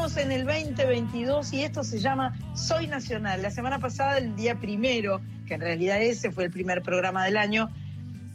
En el 2022 y esto se llama Soy Nacional. La semana pasada, el día primero, que en realidad ese fue el primer programa del año,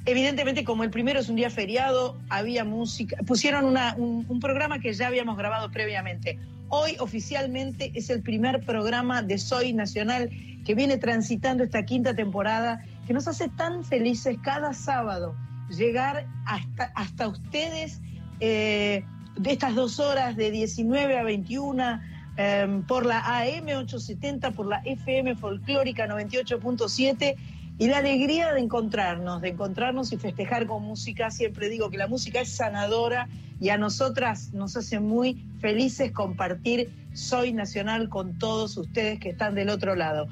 evidentemente como el primero es un día feriado, había música, pusieron un programa que ya habíamos grabado previamente. Hoy oficialmente es el primer programa de Soy Nacional que viene transitando esta quinta temporada que nos hace tan felices cada sábado llegar hasta, hasta ustedes eh, de estas dos horas de 19 a 21 eh, por la AM 870, por la FM folclórica 98.7 y la alegría de encontrarnos, de encontrarnos y festejar con música. Siempre digo que la música es sanadora y a nosotras nos hace muy felices compartir Soy Nacional con todos ustedes que están del otro lado.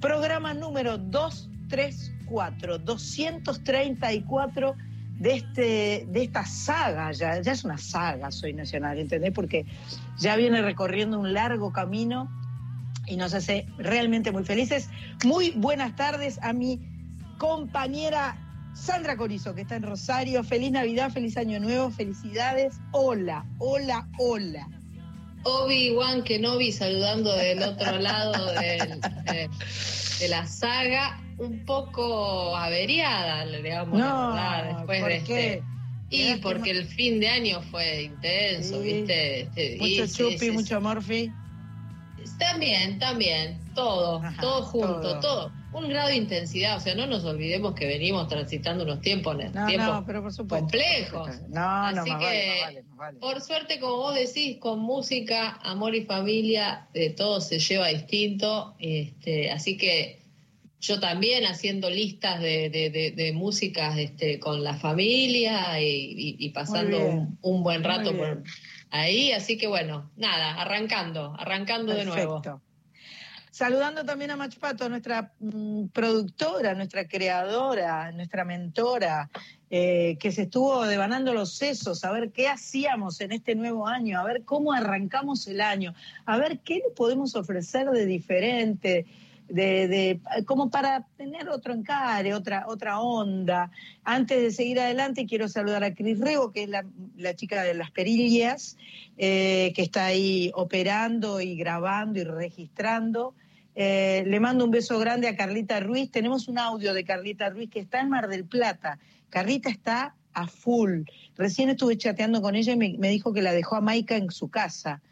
Programa número 234, 234 de, este, de esta saga, ya, es una saga Soy Nacional, ¿entendés? Porque ya viene recorriendo un largo camino y nos hace realmente muy felices. Muy buenas tardes a mi compañera Sandra Corizo, que está en Rosario. Feliz Navidad, feliz Año Nuevo, felicidades. Hola, hola, hola. Obi-Wan Kenobi saludando del otro lado de, de la saga, un poco averiada, digamos, la No, verdad, después ¿por de qué? este. Y porque el fin de año fue intenso, Sí. ¿viste? Este, Mucho chupi, sí, mucho morfi. También, también, todo, Ajá, todo junto, todo. todo. Un grado de intensidad, o sea, no nos olvidemos que venimos transitando unos tiempos, No, tiempos no, pero por supuesto. complejos. No, no, Así que, vale, más vale, más vale. Por suerte, como vos decís, con música, amor y familia, de todo se lleva distinto. Este, así que yo también haciendo listas de, de, de- de músicas este, con la familia y, y- y pasando un, un buen rato por ahí. Así que bueno, nada, arrancando, arrancando de nuevo. Saludando también a Machpato, nuestra mm, productora, nuestra creadora, nuestra mentora, eh, que se estuvo devanando los sesos, a ver qué hacíamos en este nuevo año, a ver cómo arrancamos el año, a ver qué le podemos ofrecer de diferente, de, como para tener otro encare, otra, otra onda. Antes de seguir adelante, quiero saludar a Cris Rego, que es la, la chica de las perillas, eh, que está ahí operando y grabando y registrando. Eh, le mando un beso grande a Carlita Ruiz. Tenemos un audio de Carlita Ruiz que está en Mar del Plata. Carlita está a full. Recién estuve chateando con ella y me, me dijo que la dejó a Maika en su casa.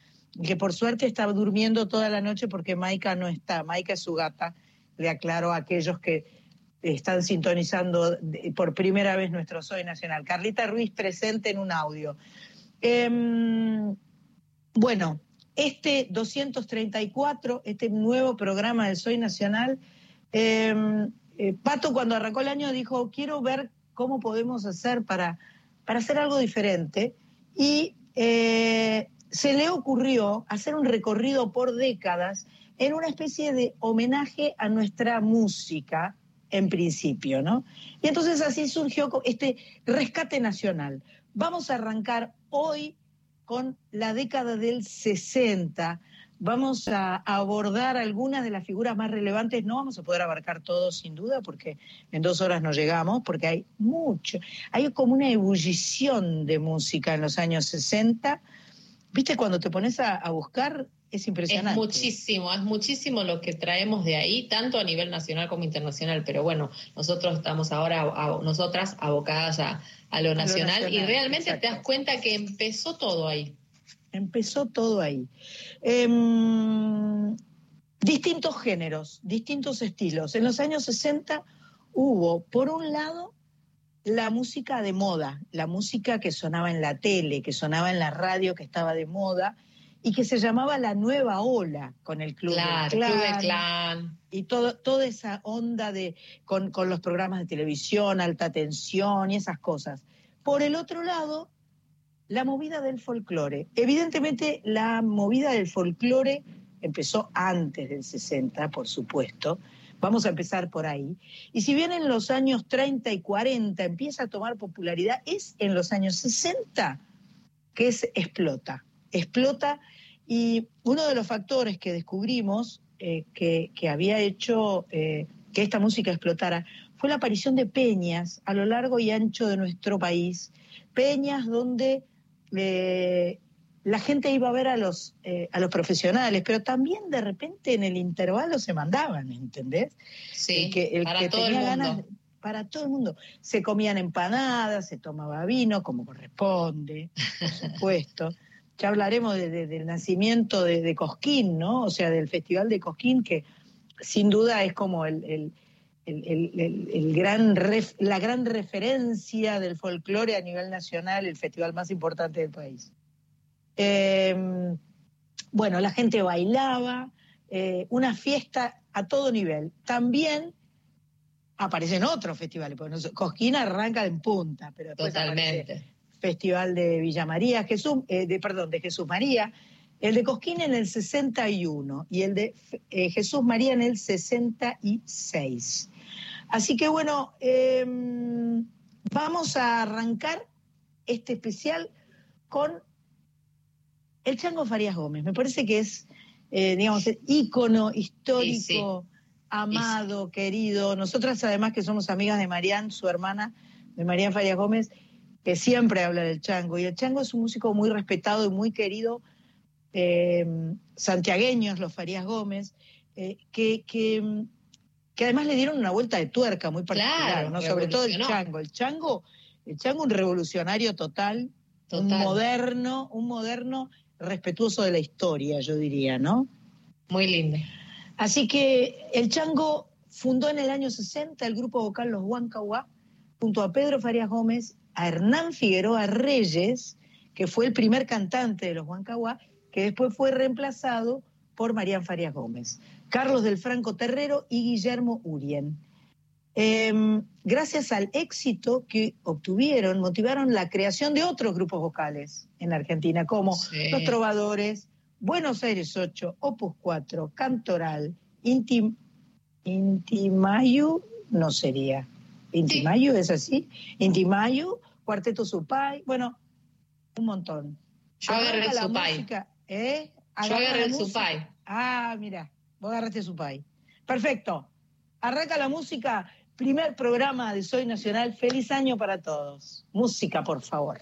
Que por suerte estaba durmiendo toda la noche porque Maika no está. Maika es su gata. Le aclaro a aquellos que están sintonizando por primera vez nuestro Soy Nacional. Carlita Ruiz presente en un audio. Em, bueno, este 234, este nuevo programa del Soy Nacional, em, eh, Pato cuando arrancó el año dijo, quiero ver cómo podemos hacer para, para hacer algo diferente. Y eh, se le ocurrió hacer un recorrido por décadas en una especie de homenaje a nuestra música, en principio, ¿no? Y entonces así surgió este rescate nacional. Vamos a arrancar hoy con la década del 60. Vamos a abordar algunas de las figuras más relevantes. No vamos a poder abarcar todo, sin duda, porque en dos horas no llegamos, porque hay mucho. Hay como una ebullición de música en los años 60. ¿Viste? Cuando te pones a, a buscar, es Es impresionante. muchísimo, es muchísimo lo que traemos de ahí, tanto a nivel nacional como internacional, pero bueno, nosotros estamos ahora, a- nosotras, abocadas a, a lo lo nacional, y realmente exacto. te das cuenta que empezó todo ahí. Empezó todo ahí. Em, distintos géneros, distintos estilos. En los años 60 hubo, por un lado, la música de moda, la música que sonaba en la tele, que sonaba en la radio, que estaba de moda, y que se llamaba la nueva ola con el Club Claro, del Club Clan, de Clan. y todo, toda esa onda de con, con los programas de televisión, alta tensión y esas cosas. Por el otro lado, la movida del folclore. Evidentemente, la movida del folclore empezó antes del 60, por supuesto. Vamos a empezar por ahí. Y si bien en los años 30 y 40 empieza a tomar popularidad, es en los años 60 que es, explota. Explota Y uno de los factores que descubrimos eh, que, que había hecho eh, que esta música explotara fue la aparición de peñas a lo largo y ancho de nuestro país. Peñas donde eh, la gente iba a ver a los, eh, a los profesionales, pero también de repente en el intervalo se mandaban, ¿entendés? Sí, el que, el para que todo el tenía mundo. ganas, para todo el mundo. Se comían empanadas, se tomaba vino, como corresponde, por supuesto. Ya hablaremos de- de- del nacimiento de, de Cosquín, ¿no? O sea, del Festival de Cosquín, que sin duda es como el, el- el- el- el- el gran ref- la gran referencia del folclore a nivel nacional, el festival más importante del país. Eh, bueno, la gente bailaba, eh, una fiesta a todo nivel. También aparecen otros festivales, porque Cosquín arranca en punta, pero después Totalmente. Festival de Villa María, Jesús, eh, de, perdón, de Jesús María, el de Cosquín en el 61 y el de eh, Jesús María en el 66. Así que bueno, eh, vamos a arrancar este especial con el Chango Farías Gómez. Me parece que es, eh, digamos, el ícono histórico, amado, querido. Nosotras además que somos amigas de Marián, su hermana, de Marián Farías Gómez, que siempre habla del Chango. Y el Chango es un músico muy respetado y muy querido, eh, santiagueños, los Farías Gómez, eh, que, que, que además le dieron una vuelta de tuerca muy particular, Claro, ¿no? Sobre todo el. Chango. El Chango, el Chango un revolucionario total, un moderno, un moderno respetuoso de la historia, yo diría, ¿no? Muy lindo. Así que el Chango fundó en el año 60 el grupo vocal Los Huancahuá, junto a Pedro Farías Gómez, a Hernán Figueroa Reyes, que fue el primer cantante de Los Huancahuá, que después fue reemplazado por Marían Farías Gómez, Carlos del Franco Terrero y Guillermo Urien. Eh, gracias al éxito que obtuvieron, motivaron la creación de otros grupos vocales en Argentina, como Sí. Los Trovadores, Buenos Aires 8, Opus 4, Cantoral, Intim, Intimayu, no sería. Intimayu es así. Intimayu, Cuarteto Supay, bueno, un montón. Yo agarré el supay. música, ¿eh? Yo agarré el supay. Ah, mira, vos agarraste Supay. Perfecto. Arranca la música, primer programa de Soy Nacional. Feliz año para todos. Música, por favor.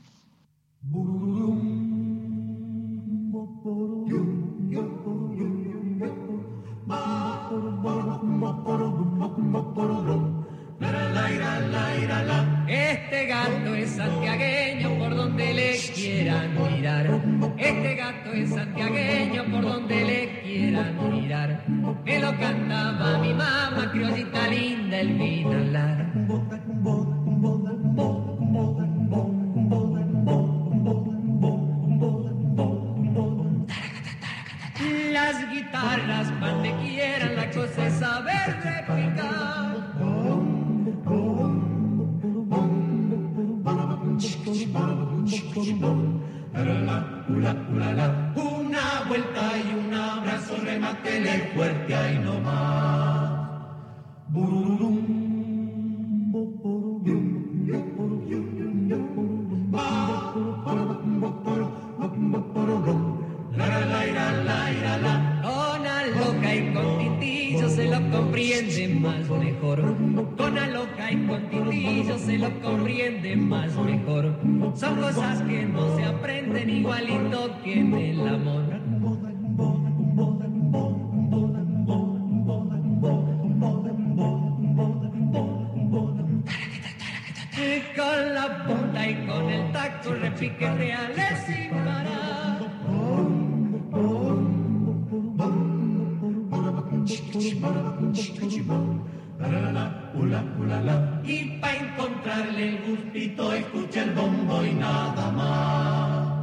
Este gato es santiagueño por donde le quieran mirar. Este gato es santiagueño por donde le quieran mirar. Me lo cantaba mi mamá, criollita linda, el Lara. Las guitarras donde quieran, la cosa es saber Una vuelta y un abrazo, remátele fuerte ahí nomás. Con más mejor. Con loca y con tintillo se lo comprende más mejor. Son cosas que no se aprenden igualito que en el amor. Con la punta y con el taco repique reales sin parar. Y para encontrarle el gustito, escucha el bombo y nada más.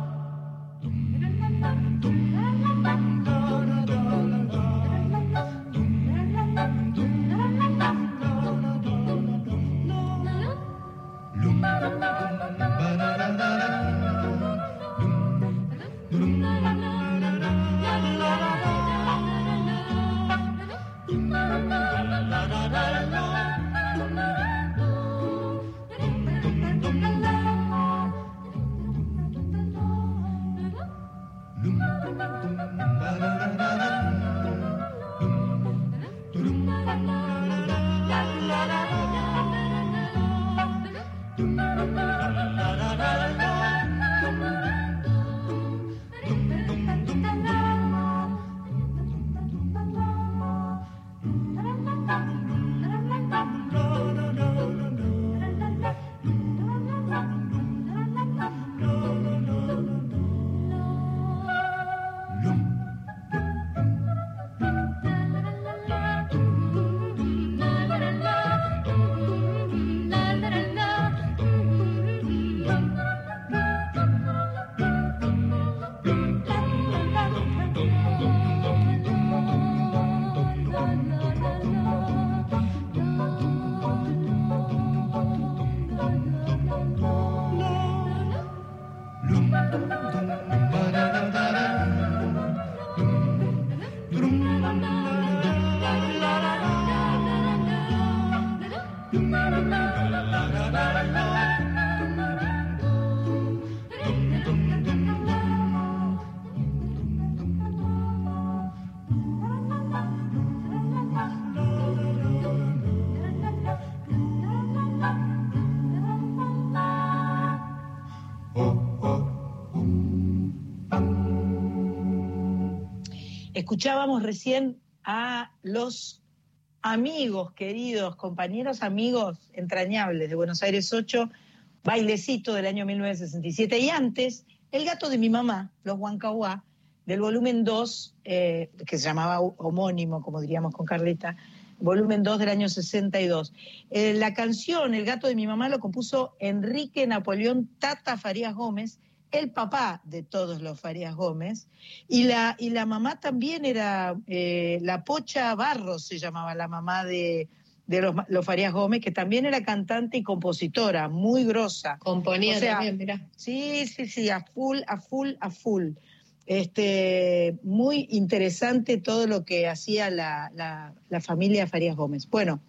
Escuchábamos recién a los amigos, queridos, compañeros amigos entrañables de Buenos Aires 8, bailecito del año 1967 y antes, El gato de mi mamá, Los Huancahuá, del volumen 2, eh, que se llamaba homónimo, como diríamos con Carlita, volumen 2 del año 62. Eh, la canción El gato de mi mamá lo compuso Enrique Napoleón Tata Farías Gómez, el papá de todos los Farías Gómez, y la, y la mamá también era, eh, la Pocha Barros se llamaba la mamá de, de los, los, Farías Gómez, que también era cantante y compositora, muy grosa. Componía o sea, también, mirá. Sí, sí, sí, a full, a full, a full. Este, muy interesante todo lo que hacía la, la, la familia Farías Gómez. Bueno,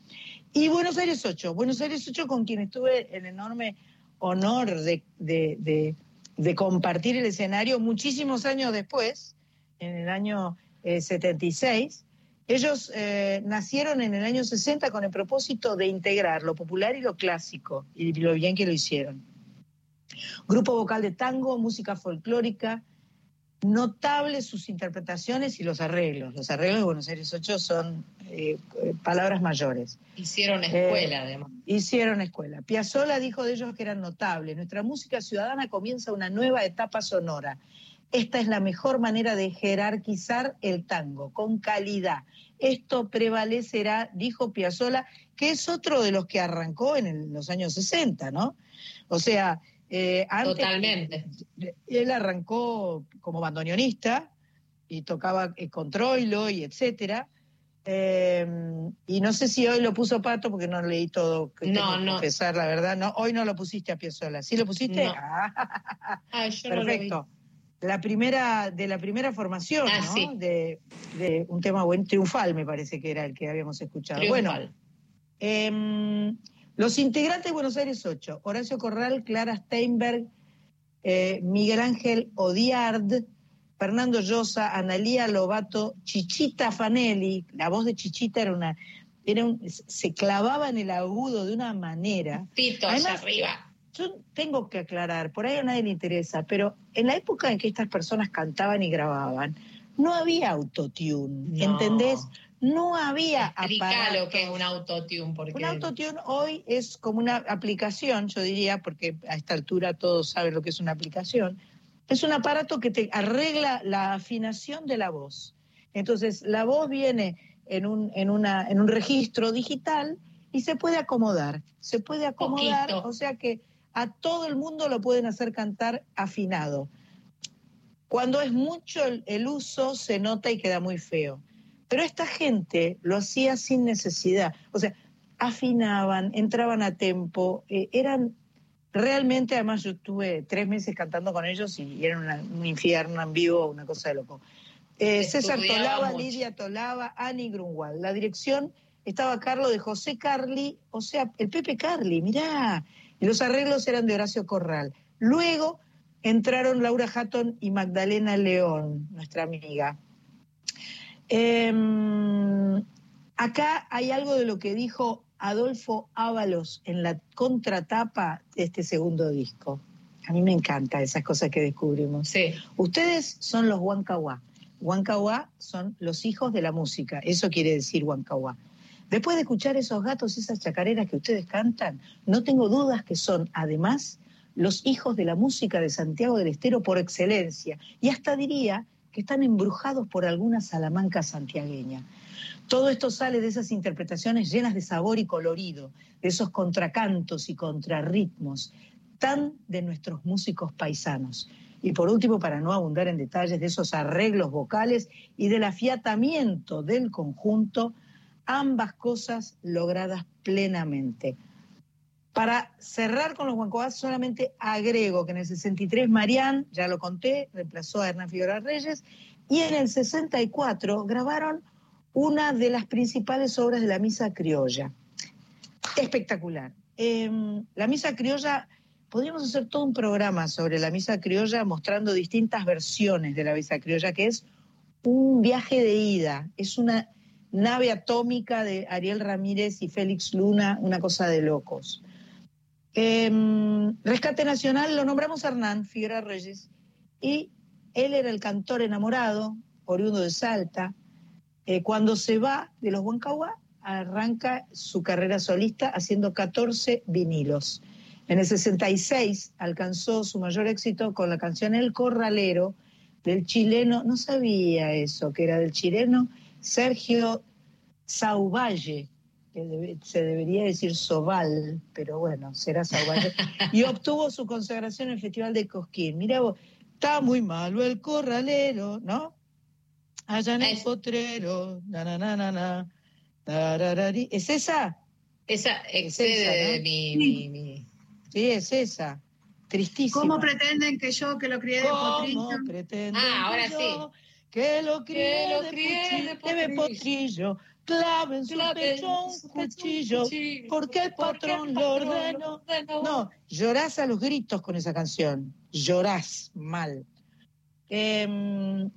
y Buenos Aires 8, Buenos Aires 8 con quien estuve el enorme honor de, de, de, de compartir el escenario muchísimos años después, en el año eh, 76. Ellos eh, nacieron en el año 60 con el propósito de integrar lo popular y lo clásico, y lo bien que lo hicieron. Grupo vocal de tango, música folclórica, notables sus interpretaciones y los arreglos. Los arreglos de Buenos Aires 8 son eh, palabras mayores. Hicieron escuela, eh, además. Hicieron escuela. Piazzolla dijo de ellos que eran notables. Nuestra música ciudadana comienza una nueva etapa sonora. Esta es la mejor manera de jerarquizar el tango, con calidad. Esto prevalecerá, dijo Piazzolla, que es otro de los que arrancó en el, los años 60, ¿no? O sea, eh, antes, Totalmente. Él arrancó como bandoneonista y tocaba con Troilo y etcétera. Eh, y no sé si hoy lo puso Pato porque no leí todo. Que no, no. Confesar la verdad, no. Hoy no lo pusiste a Piazzolla. ¿Sí lo pusiste? No. Ah, yo Perfecto. No la primera de la primera formación, ah, ¿no? Sí. De, de, un tema buen triunfal, me parece que era el que habíamos escuchado. Triunfal. Bueno, eh, los integrantes de Buenos Aires 8, Horacio Corral, Clara Steinberg, eh, Miguel Ángel Odiard, Fernando Llosa, Analía Lobato, Chichita Fanelli, la voz de Chichita era una, era un, se clavaba en el agudo de una manera. Pito Además, arriba. Yo tengo que aclarar, por ahí a nadie le interesa, pero en la época en que estas personas cantaban y grababan, no había autotune, No. ¿entendés? No había Explica lo que es un autotune, porque Un autotune hoy es como una aplicación, yo diría, porque a esta altura todos saben lo que es una aplicación. Es un aparato que te arregla la afinación de la voz. Entonces, la voz viene en un, en una, en un registro digital y se puede acomodar. Se puede acomodar, Poquito. o sea que a todo el mundo lo pueden hacer cantar afinado. Cuando es mucho el, el uso, se nota y queda muy feo. Pero esta gente lo hacía sin necesidad. O sea, afinaban, entraban a tempo, eh, eran realmente, además yo estuve tres meses cantando con ellos y era una- un infierno en vivo, una cosa de loco. Eh, César Tolaba, mucho. Lidia Tolaba, Ani Grunwald. La dirección estaba a cargo de José Carli, o sea, el Pepe Carli, mirá. Y los arreglos eran de Horacio Corral. Luego entraron Laura Hatton y Magdalena León, nuestra amiga. Em, acá hay algo de lo que dijo Adolfo Ábalos en la contratapa de este segundo disco. A mí me encanta esas cosas que descubrimos. Sí. Ustedes son los Huancahuá. Huancahuá son los hijos de la música. Eso quiere decir Huancahuá. Después de escuchar esos gatos, esas chacareras que ustedes cantan, no tengo dudas que son, además, los hijos de la música de Santiago del Estero por excelencia. Y hasta diría que están embrujados por alguna salamanca santiagueña. Todo esto sale de esas interpretaciones llenas de sabor y colorido, de esos contracantos y contrarritmos, tan de nuestros músicos paisanos. Y por último, para no abundar en detalles de esos arreglos vocales y del afiatamiento del conjunto, ambas cosas logradas plenamente. Para cerrar con los Huancoás, solamente agrego que en el 63 Marián, ya lo conté, reemplazó a Hernán Figueroa Reyes, y en el 64 grabaron una de las principales obras de la Misa Criolla. Espectacular. Eh, la Misa Criolla, podríamos hacer todo un programa sobre la Misa Criolla mostrando distintas versiones de la Misa Criolla, que es un viaje de ida, es una nave atómica de Ariel Ramírez y Félix Luna, una cosa de locos. Eh, Rescate Nacional lo nombramos Hernán Figueroa Reyes y él era el cantor enamorado oriundo de Salta. Eh, cuando se va de los Huancahuá, arranca su carrera solista haciendo 14 vinilos. En el 66 alcanzó su mayor éxito con la canción El Corralero del chileno, no sabía eso, que era del chileno Sergio Sauvalle, que debe- se debería decir Sobal, pero bueno, será Sauvalle, y obtuvo su consagración en el Festival de Cosquín. Mira vos, está muy malo el corralero, ¿no? Allá en el Es- potrero, na, na, na, na, na, tararari. ¿Es esa? Esa Es excede esa, ¿no? de mi, mi, mi- Sí, es esa. Tristísima. ¿Cómo pretenden que yo, que lo crié de ¿Cómo potrillo? pretenden Ah, ahora que yo, sí. Que lo crié Que lo de crié potrillo, de de potrillo. Clave en su pecho un cuchillo, cuchillo, porque el porque el patrón lo patrón ordenó. lo ordenó. No, llorás a los gritos con esa canción, llorás mal. Em,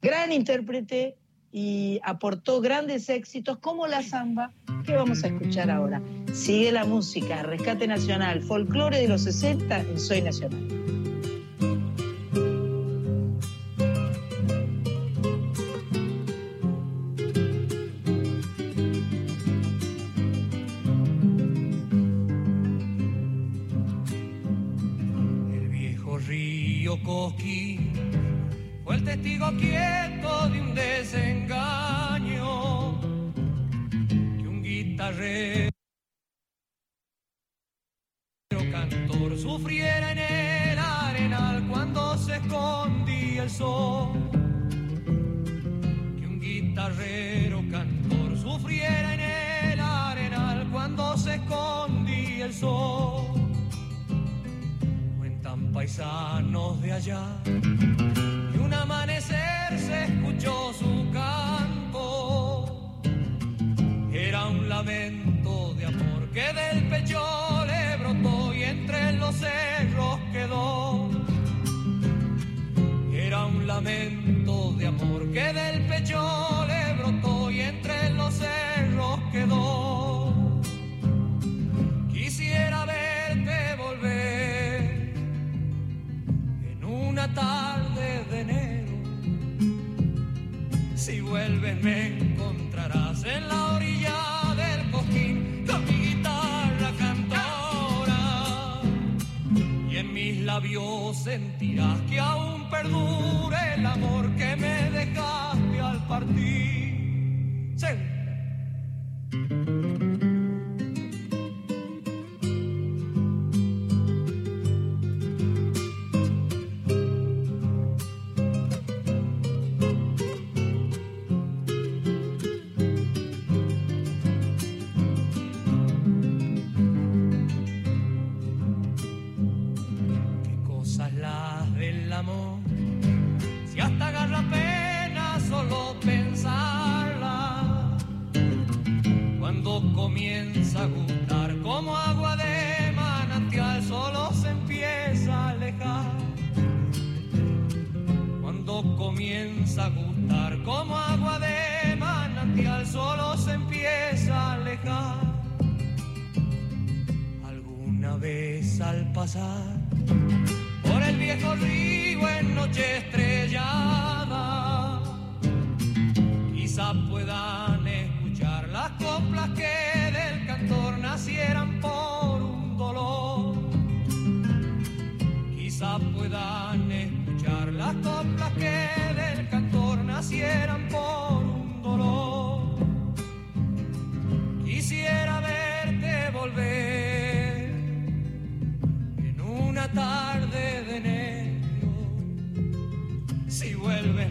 gran intérprete y aportó grandes éxitos como la samba que vamos a escuchar ahora. Sigue la música, Rescate Nacional, folclore de los 60 en Soy Nacional.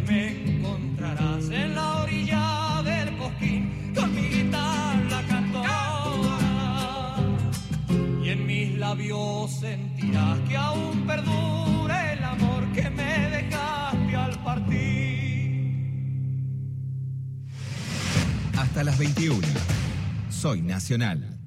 Me encontrarás en la orilla del cosquín con mi guitarra cantora. Y en mis labios sentirás que aún perdura el amor que me dejaste al partir. Hasta las 21. Soy Nacional.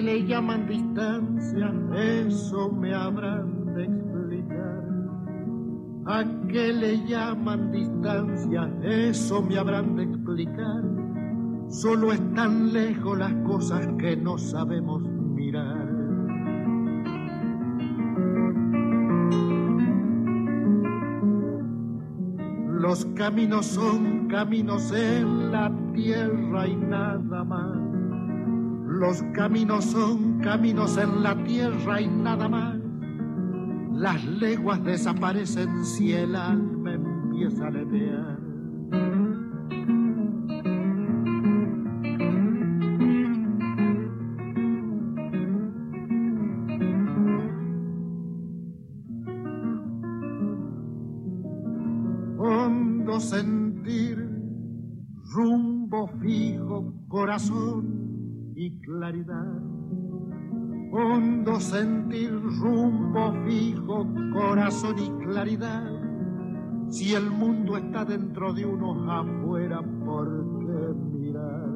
¿A qué le llaman distancia? Eso me habrán de explicar. ¿A qué le llaman distancia? Eso me habrán de explicar. Solo están lejos las cosas que no sabemos mirar. Los caminos son caminos en la tierra y nada más. Los caminos son caminos en la tierra y nada más. Las leguas desaparecen si el alma empieza a aletear. Hondo sentir, rumbo fijo, corazón y claridad. Si el mundo está dentro de uno, afuera, ¿por qué mirar?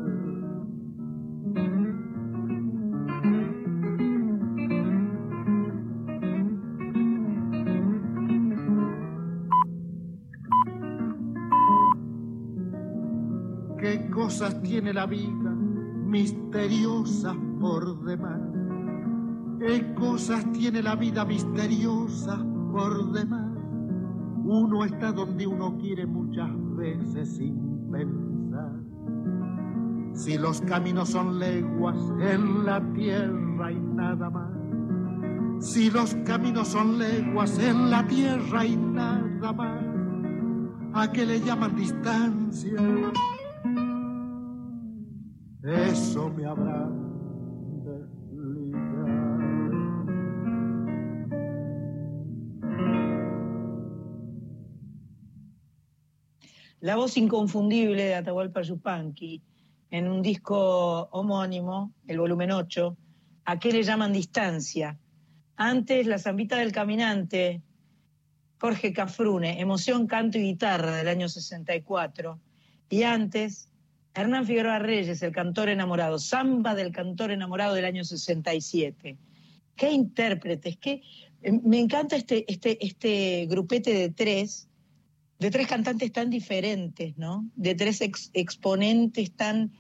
¿Qué cosas tiene la vida misteriosas por demás? ¿Qué cosas tiene la vida misteriosas por demás? Uno está donde uno quiere muchas veces sin pensar. Si los caminos son leguas en la tierra y nada más. Si los caminos son leguas en la tierra y nada más, ¿a qué le llaman distancia? Eso me habrá La voz inconfundible de Atahualpa Yupanqui en un disco homónimo, el volumen 8, ¿A qué le llaman distancia? Antes, La Zambita del Caminante, Jorge Cafrune, Emoción, Canto y Guitarra del año 64. Y antes, Hernán Figueroa Reyes, El Cantor Enamorado, Samba del Cantor Enamorado del año 67. Qué intérpretes, qué... Me encanta este, este, este grupete de tres, de tres cantantes tan diferentes, ¿no? De tres ex- exponentes tan,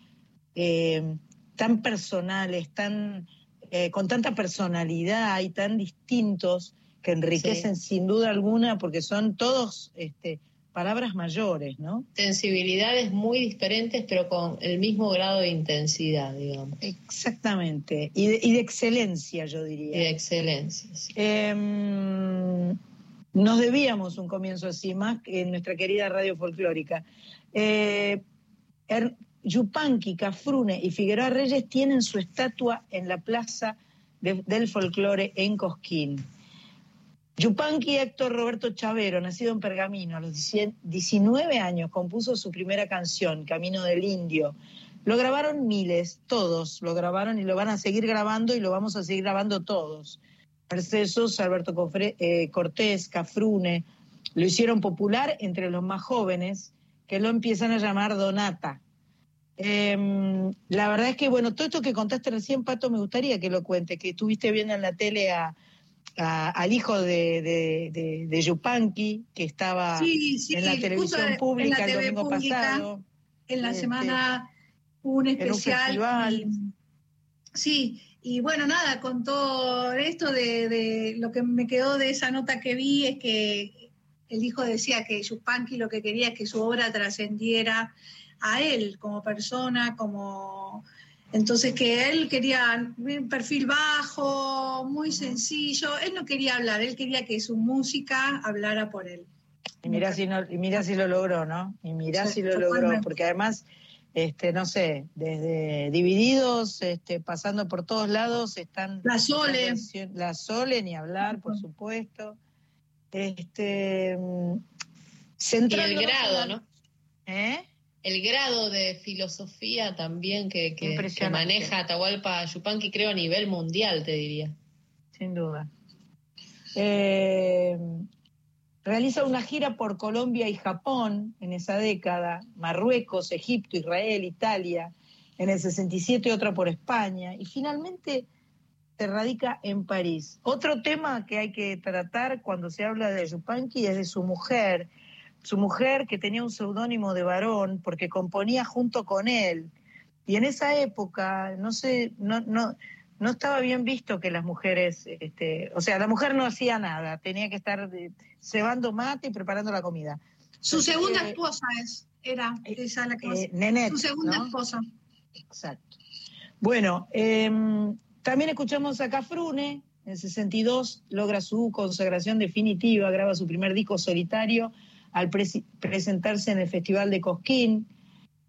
eh, tan personales, tan, eh, con tanta personalidad y tan distintos que enriquecen sin duda alguna porque son todos este, palabras mayores, ¿no? Sensibilidades muy diferentes, pero con el mismo grado de intensidad, digamos. Exactamente. Y de, y de excelencia, yo diría. Y de excelencia. sí. Eh, nos debíamos un comienzo así, más que en nuestra querida radio folclórica. Eh, Yupanqui, Cafrune y Figueroa Reyes tienen su estatua en la plaza de- del folclore en Cosquín. Yupanqui Héctor Roberto Chavero, nacido en Pergamino a los 19 años, compuso su primera canción, Camino del Indio. Lo grabaron miles, todos lo grabaron y lo van a seguir grabando y lo vamos a seguir grabando todos. Mercedes Alberto Cofre- eh, Cortés, Cafrune, lo hicieron popular entre los más jóvenes, que lo empiezan a llamar Donata. Em, la verdad es que, bueno, todo esto que contaste recién, Pato, me gustaría que lo cuente, que estuviste viendo en la tele a, a- al hijo de, de, de, de Yupanqui, que estaba Sí, sí, en la televisión pública la el TV domingo pública, pasado. En la Este, semana un un especial. y- sí, y bueno, nada, con todo esto de, de lo que me quedó de esa nota que vi es que el hijo decía que Yupanqui lo que quería es que su obra trascendiera a él como persona, como entonces que él quería un perfil bajo, muy sencillo, él no quería hablar, él quería que su música hablara por él. Y mirá si, no, y mirá si lo logró, ¿no? Y mirá Sí, si lo logró, porque además, este, no sé, desde Divididos, este, pasando por todos lados, están... La Sole. La Sole, ni hablar, por supuesto. Este, mm, Y el grado, la- ¿no? ¿Eh? El grado de filosofía también que, que- maneja Atahualpa Yupanqui, creo, a nivel mundial, te diría. Sin duda. Eh, realiza una gira por Colombia y Japón en esa década, Marruecos, Egipto, Israel, Italia, en el 67 otra por España, y finalmente se radica en París. Otro tema que hay que tratar cuando se habla de Yupanqui es de su mujer, su mujer que tenía un seudónimo de varón porque componía junto con él. Y en esa época, no sé, no, no, no estaba bien visto que las mujeres, este, o sea, la mujer no hacía nada, tenía que estar eh, cebando mate y preparando la comida. Su segunda que, esposa es, era esa la que eh, Nenet, Su segunda ¿no? esposa. Exacto. Bueno, eh, también escuchamos a Cafrune, en el 62 logra su consagración definitiva, graba su primer disco solitario al presentarse en el Festival de Cosquín.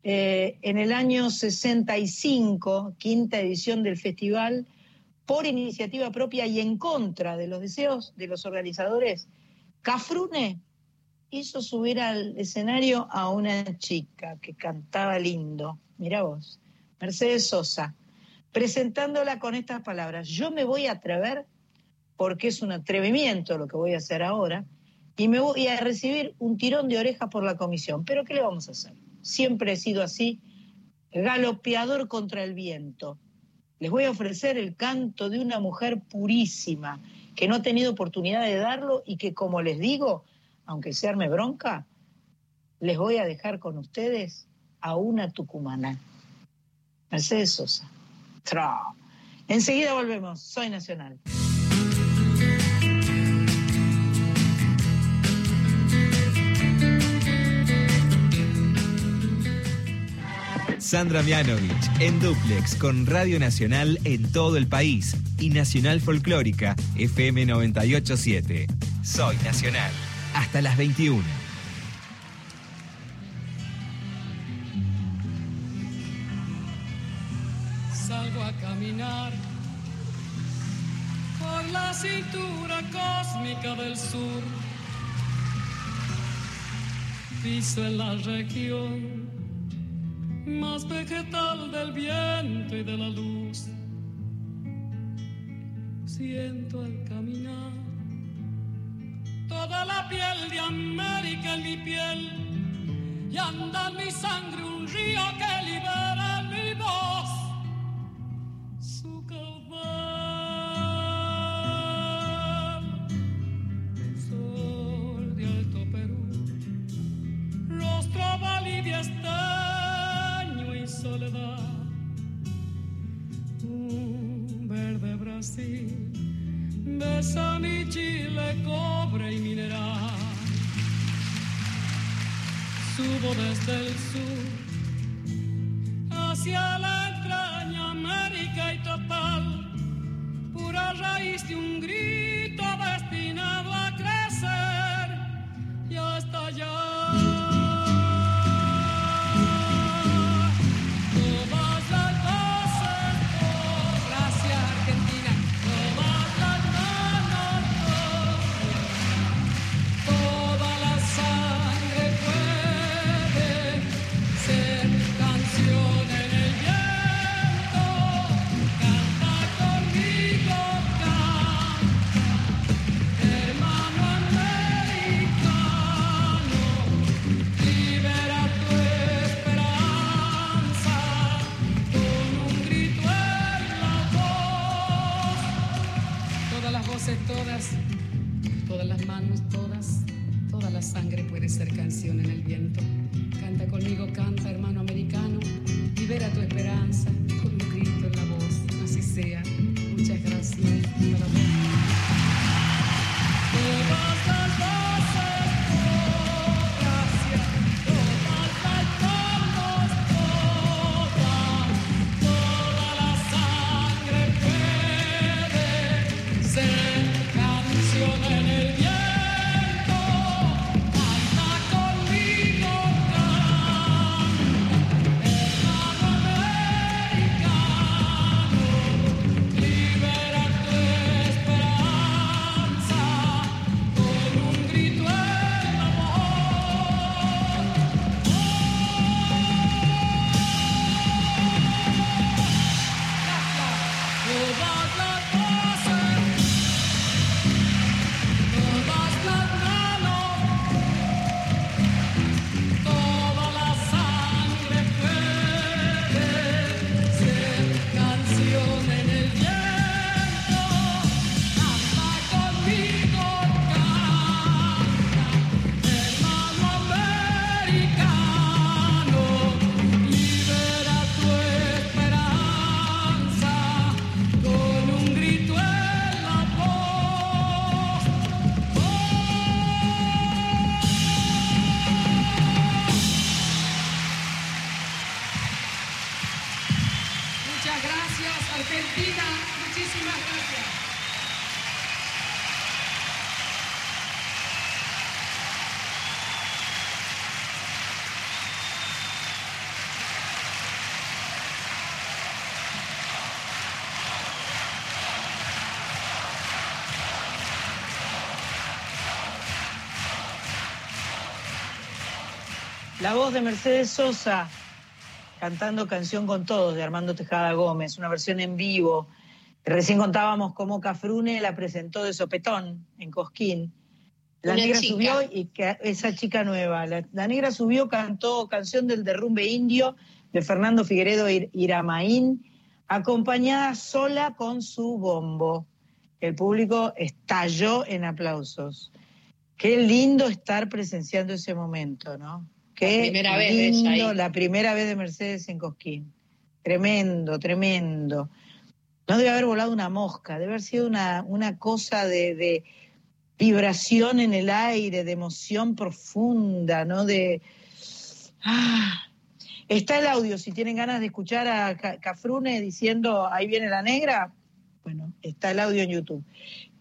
Eh, en el año 65, quinta edición del festival, por iniciativa propia y en contra de los deseos de los organizadores, Cafrune hizo subir al escenario a una chica que cantaba lindo. Mira vos, Mercedes Sosa, presentándola con estas palabras. Yo me voy a atrever porque es un atrevimiento lo que voy a hacer ahora y me voy a recibir un tirón de orejas por la comisión. Pero ¿qué le vamos a hacer? Siempre he sido así, galopeador contra el viento. Les voy a ofrecer el canto de una mujer purísima que no ha tenido oportunidad de darlo y que, como les digo, aunque se arme bronca, les voy a dejar con ustedes a una tucumana. Mercedes Sosa. Enseguida volvemos. Soy Nacional. Sandra Mianovich en Duplex con Radio Nacional en todo el país y Nacional Folclórica FM 987. Soy Nacional. Hasta las 21. Salgo a caminar por la cintura cósmica del sur. Piso en la región más vegetal del viento y de la luz. Siento al caminar toda la piel de América en mi piel y anda en mi sangre un río que libera mi Chile, cobre y mineral. Subo desde el sur hacia la entraña América y total, pura raíz de un grito voz de Mercedes Sosa cantando Canción con Todos de Armando Tejada Gómez, una versión en vivo. Recién contábamos cómo Cafrune la presentó de sopetón en Cosquín. La Una negra chica. subió y esa chica nueva, la, la negra subió, cantó canción del derrumbe indio de Fernando Figueredo Ir- Iramaín, acompañada sola con su bombo. El público estalló en aplausos. Qué lindo estar presenciando ese momento, ¿no? Qué primera vez de ella lindo, ahí. la primera vez de Mercedes en Cosquín. Tremendo, tremendo. No debe haber volado una mosca, debe haber sido una, una cosa de, de vibración en el aire, de emoción profunda, ¿no? De. Ah. Está el audio, si tienen ganas de escuchar a Ca- Cafrune diciendo ahí viene la negra, bueno, está el audio en YouTube.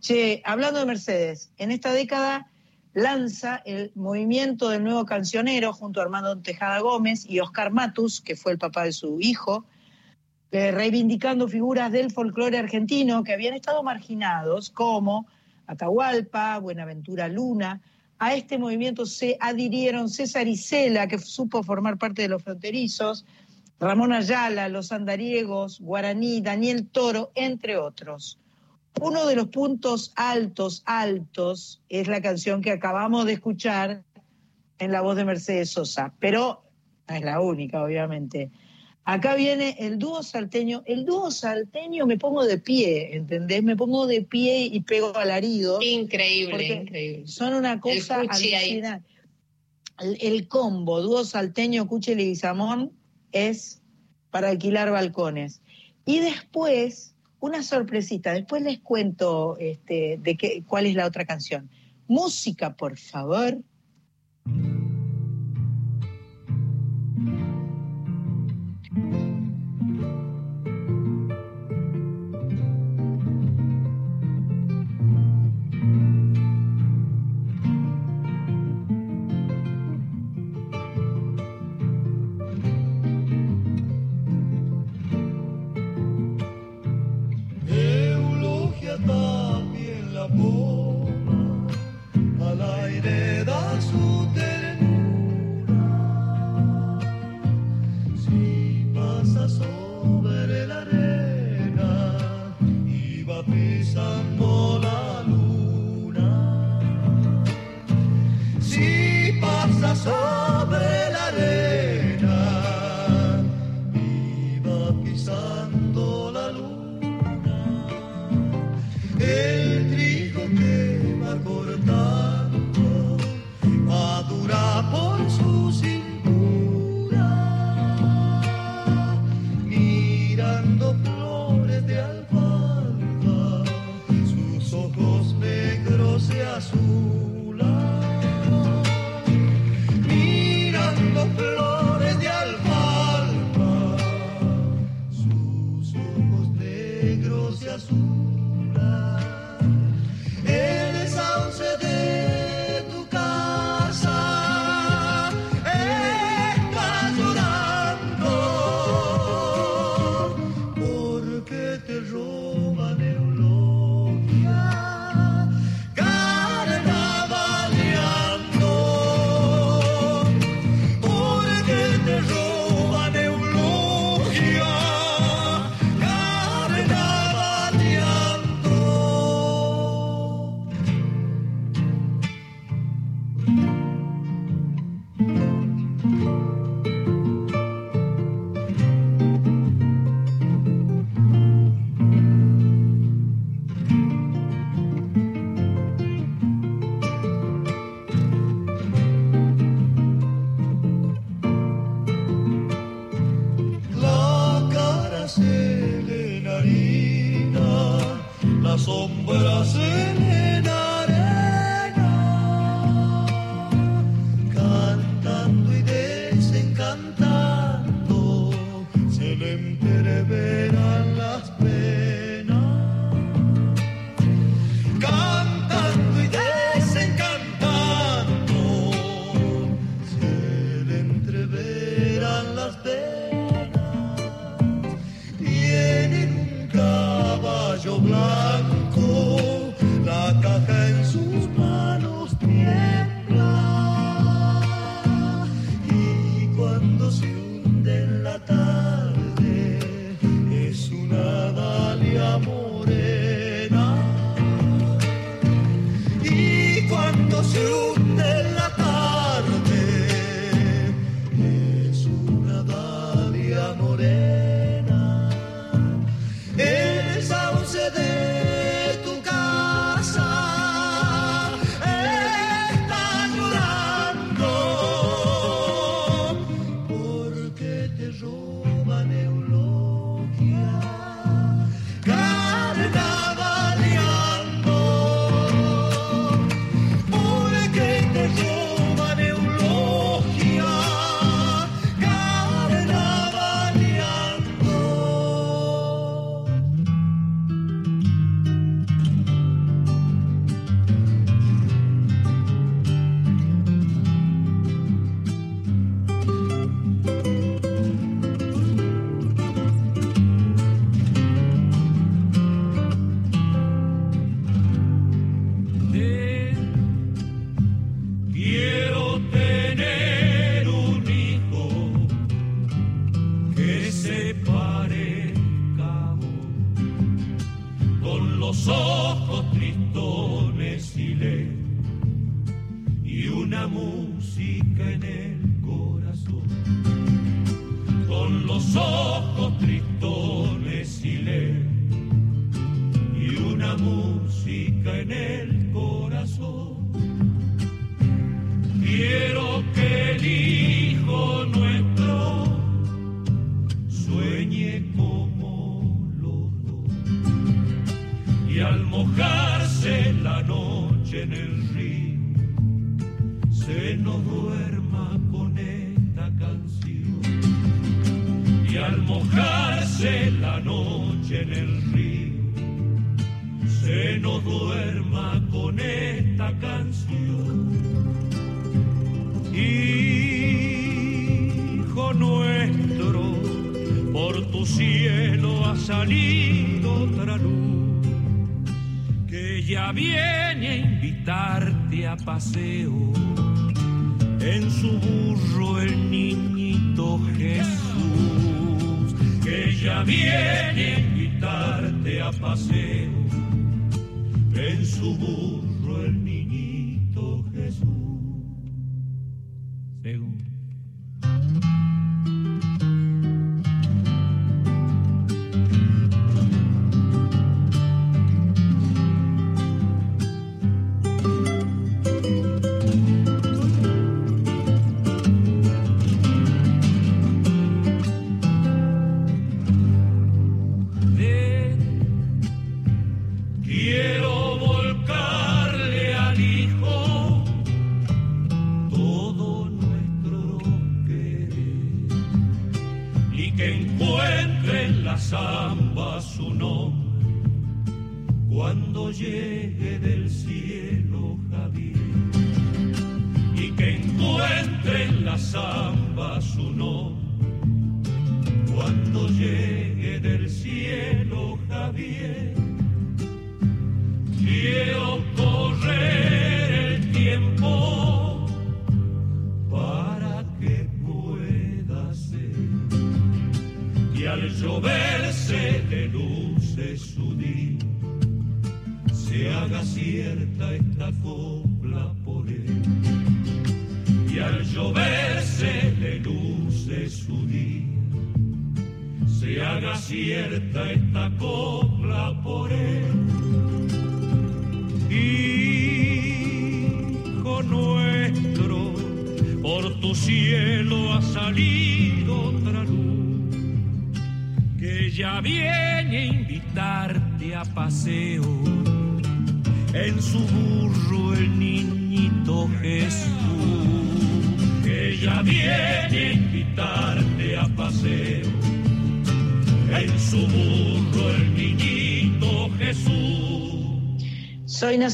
Che, hablando de Mercedes, en esta década lanza el movimiento del nuevo cancionero junto a Armando Tejada Gómez y Oscar Matus, que fue el papá de su hijo, eh, reivindicando figuras del folclore argentino que habían estado marginados, como Atahualpa, Buenaventura Luna. A este movimiento se adhirieron César Isela, que supo formar parte de los fronterizos, Ramón Ayala, Los Andariegos, Guaraní, Daniel Toro, entre otros. Uno de los puntos altos, altos, es la canción que acabamos de escuchar en la voz de Mercedes Sosa, pero no es la única, obviamente. Acá viene el dúo salteño. El dúo salteño me pongo de pie, ¿entendés? Me pongo de pie y pego alaridos. Increíble, increíble. Son una cosa El alucinante. El, el combo dúo salteño, Cuchi y Leguizamón es para alquilar balcones. Y después, una sorpresita, después les cuento este, de qué, cuál es la otra canción. Música, por favor. con los ojos tristones y le y una música en el corazón. Con los ojos tristones y le y una música en el corazón. Quiero que en el río. Se nos duerma con esta canción. Y al mojarse la noche en el río se nos duerma con esta canción. Hijo nuestro, por tu cielo ha salido otra luz ya viene a invitarte a paseo. En su burro el niñito Jesús, ya viene a invitarte a paseo. En su burro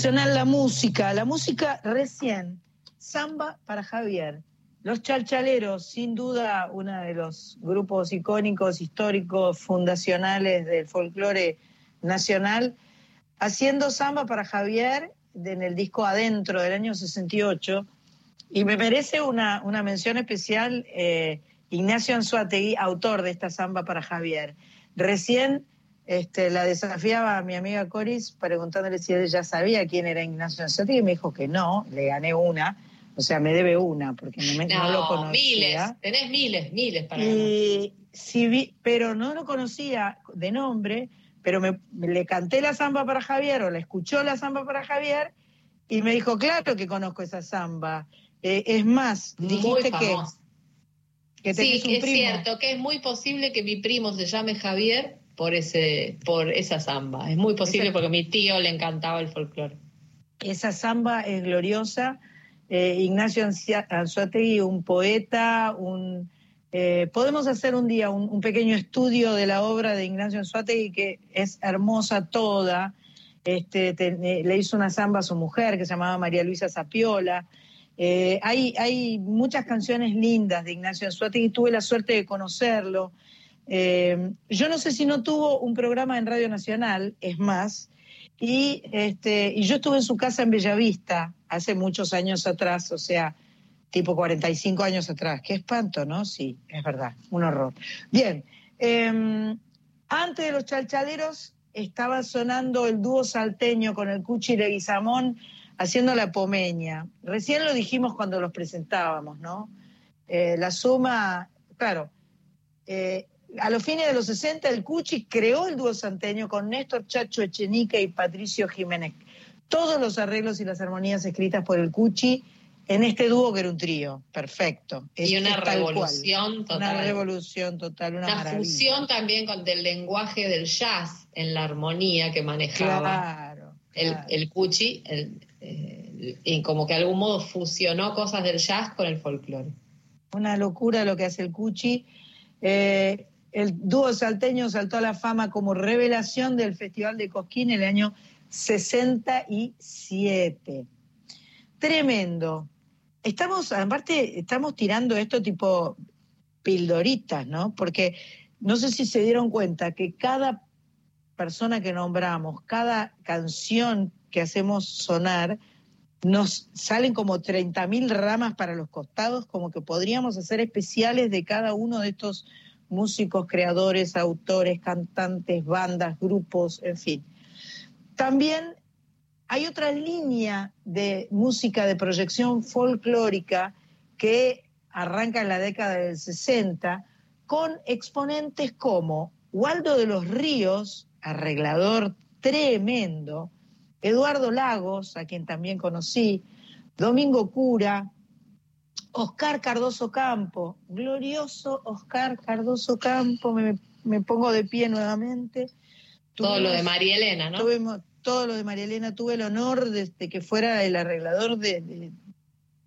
La música, la música recién, samba para Javier. Los Chalchaleros, sin duda, uno de los grupos icónicos, históricos, fundacionales del folclore nacional, haciendo samba para Javier en el disco Adentro del año 68. Y me merece una, una mención especial eh, Ignacio Anzuategui, autor de esta samba para Javier. Recién este, la desafiaba a mi amiga Coris preguntándole si ella ya sabía quién era Ignacio Anzuategui y me dijo que no, le gané una, o sea, me debe una porque no, me- no lo No, conocía. miles, tenés miles, miles para. Y vi, pero no lo conocía de nombre, pero me, le canté la samba para Javier o la escuchó la samba para Javier y me dijo, claro que conozco esa samba. Eh, es más, dijiste que, que Sí, es primo. cierto que es muy posible que mi primo se llame Javier por ese, por esa samba. Es muy posible Exacto. porque a mi tío le encantaba el folclore. Esa samba es gloriosa. Eh, Ignacio Anzuategui, un poeta, un... eh, podemos hacer un día un, un pequeño estudio de la obra de Ignacio Anzuategui, que es hermosa toda. Este, te- eh, le hizo una samba a su mujer, que se llamaba María Luisa Sapiola. Eh, hay, hay muchas canciones lindas de Ignacio Anzuategui, tuve la suerte de conocerlo. Eh, yo no sé si no tuvo un programa en Radio Nacional, es más, y, este, y yo estuve en su casa en Bellavista hace muchos años atrás, o sea, tipo 45 años atrás. Qué espanto, ¿no? Sí, es verdad, un horror. Bien, eh, antes de los chalchaleros estaba sonando el dúo salteño con el Cuchi Leguizamón haciendo la pomeña. Recién lo dijimos cuando los presentábamos, ¿no? Eh, la suma, claro, eh, a los fines de los 60 el Cuchi creó el dúo santeño con Néstor Chacho Echenique y Patricio Jiménez. Todos los arreglos y las armonías escritas por el Cuchi en este dúo que era un trío, perfecto. Y Es- una cual. revolución total. Una revolución total, una, Una maravilla. fusión también con del lenguaje del jazz en la armonía que manejaba Claro. el, el Cuchi, el, eh, y como que de algún modo fusionó cosas del jazz con el folclore. Una locura lo que hace el Cuchi. Eh, el dúo salteño saltó a la fama como revelación del Festival de Cosquín en el año 67. Tremendo. Estamos, aparte, estamos tirando esto tipo pildoritas, ¿no? Porque no sé si se dieron cuenta que cada persona que nombramos, cada canción que hacemos sonar, nos salen como 30.000 ramas para los costados, como que podríamos hacer especiales de cada uno de estos músicos, creadores, autores, cantantes, bandas, grupos, en fin. También hay otra línea de música de proyección folclórica que arranca en la década del 60 con exponentes como Waldo de los Ríos, arreglador tremendo, Eduardo Lagos, a quien también conocí, Domingo Cura, Oscar Cardoso Campo, glorioso Oscar Cardoso Campo, me, me pongo de pie nuevamente. Todo lo de María Elena, ¿no? Tuvimos todo lo de María Elena, tuve el honor de, de que fuera el arreglador de, de-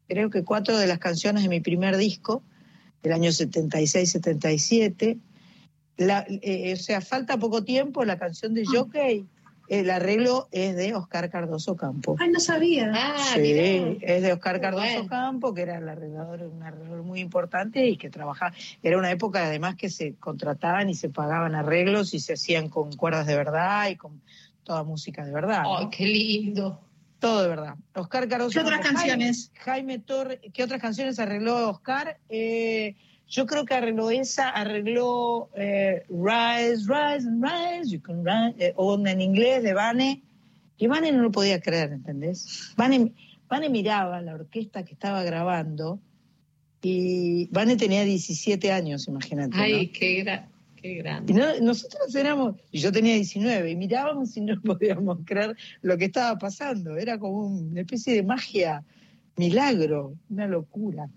creo que cuatro de las canciones de mi primer disco, del año 76-77. La- eh, o sea, falta poco tiempo, la canción de Jockey, el arreglo es de Oscar Cardoso Campo. Ay, no sabía. Ah, Sí, mirá. es de Oscar Cardoso bueno. Campo, que era el arreglador, un arreglador muy importante y que trabajaba. Era una época además que se contrataban y se pagaban arreglos y se hacían con cuerdas de verdad y con toda música de verdad. ¿no? Ay, qué lindo. Todo de verdad. Oscar Cardoso ¿Qué otras Campo. canciones? Jaime, Jaime Torres, ¿qué otras canciones arregló Oscar? Eh, yo creo que arregló esa, arregló eh, Rise, Rise, and Rise, You Can Rise, eh, o una en inglés de Vane, y Vane no lo podía creer, ¿entendés? Vane, Vane miraba la orquesta que estaba grabando y Vane tenía 17 años, imagínate. ¿no? Ay, qué, gra- qué Y grande. no- nosotros éramos, y yo tenía 19, y mirábamos y no podíamos creer lo que estaba pasando. Era como una especie de magia, milagro, una locura.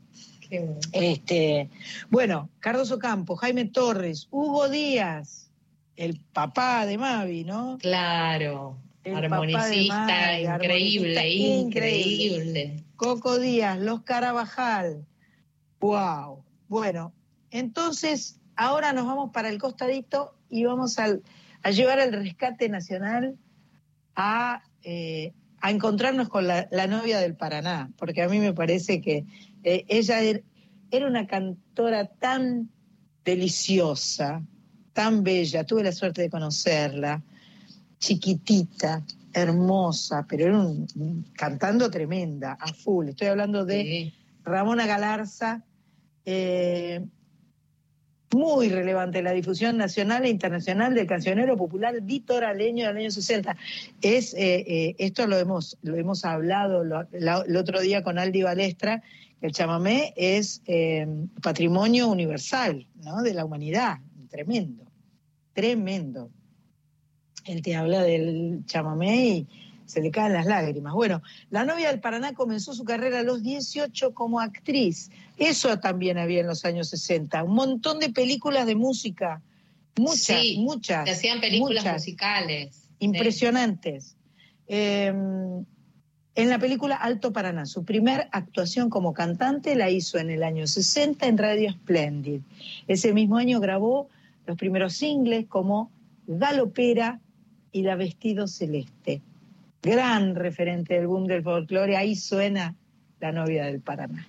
Qué bueno. Este, bueno, Cardoso Campo, Jaime Torres, Hugo Díaz, el papá de Mavi, ¿no? Claro. El Armonicista, Mari, increíble, armonicista increíble. increíble. Coco Díaz, Los Carabajal. Wow. Bueno, entonces ahora nos vamos para el costadito y vamos al- a llevar el rescate nacional a, eh, a encontrarnos con la, la novia del Paraná, porque a mí me parece que eh, ella er- era una cantora tan deliciosa, tan bella, tuve la suerte de conocerla, chiquitita, hermosa, pero era un- un- cantando tremenda, a full. Estoy hablando de Sí. Ramona Galarza, eh, muy relevante en la difusión nacional e internacional del cancionero popular vitoraleño del año 60. Es, eh, eh, esto lo hemos, lo hemos hablado lo- la- el otro día con Aldi Balestra, el chamamé es eh, patrimonio universal ¿no? de la humanidad, tremendo, tremendo. Él te habla del chamamé y se le caen las lágrimas. Bueno, la novia del Paraná comenzó su carrera a los 18 como actriz. Eso también había en los años 60. Un montón de películas de música. Muchas, Sí, muchas. Se hacían películas muchas, musicales. Impresionantes. Eh, en la película Alto Paraná, su primer actuación como cantante la hizo en el año 60 en Radio Splendid. Ese mismo año grabó los primeros singles como Galopera y La Vestido Celeste. Gran referente del boom del folclore, ahí suena la novia del Paraná.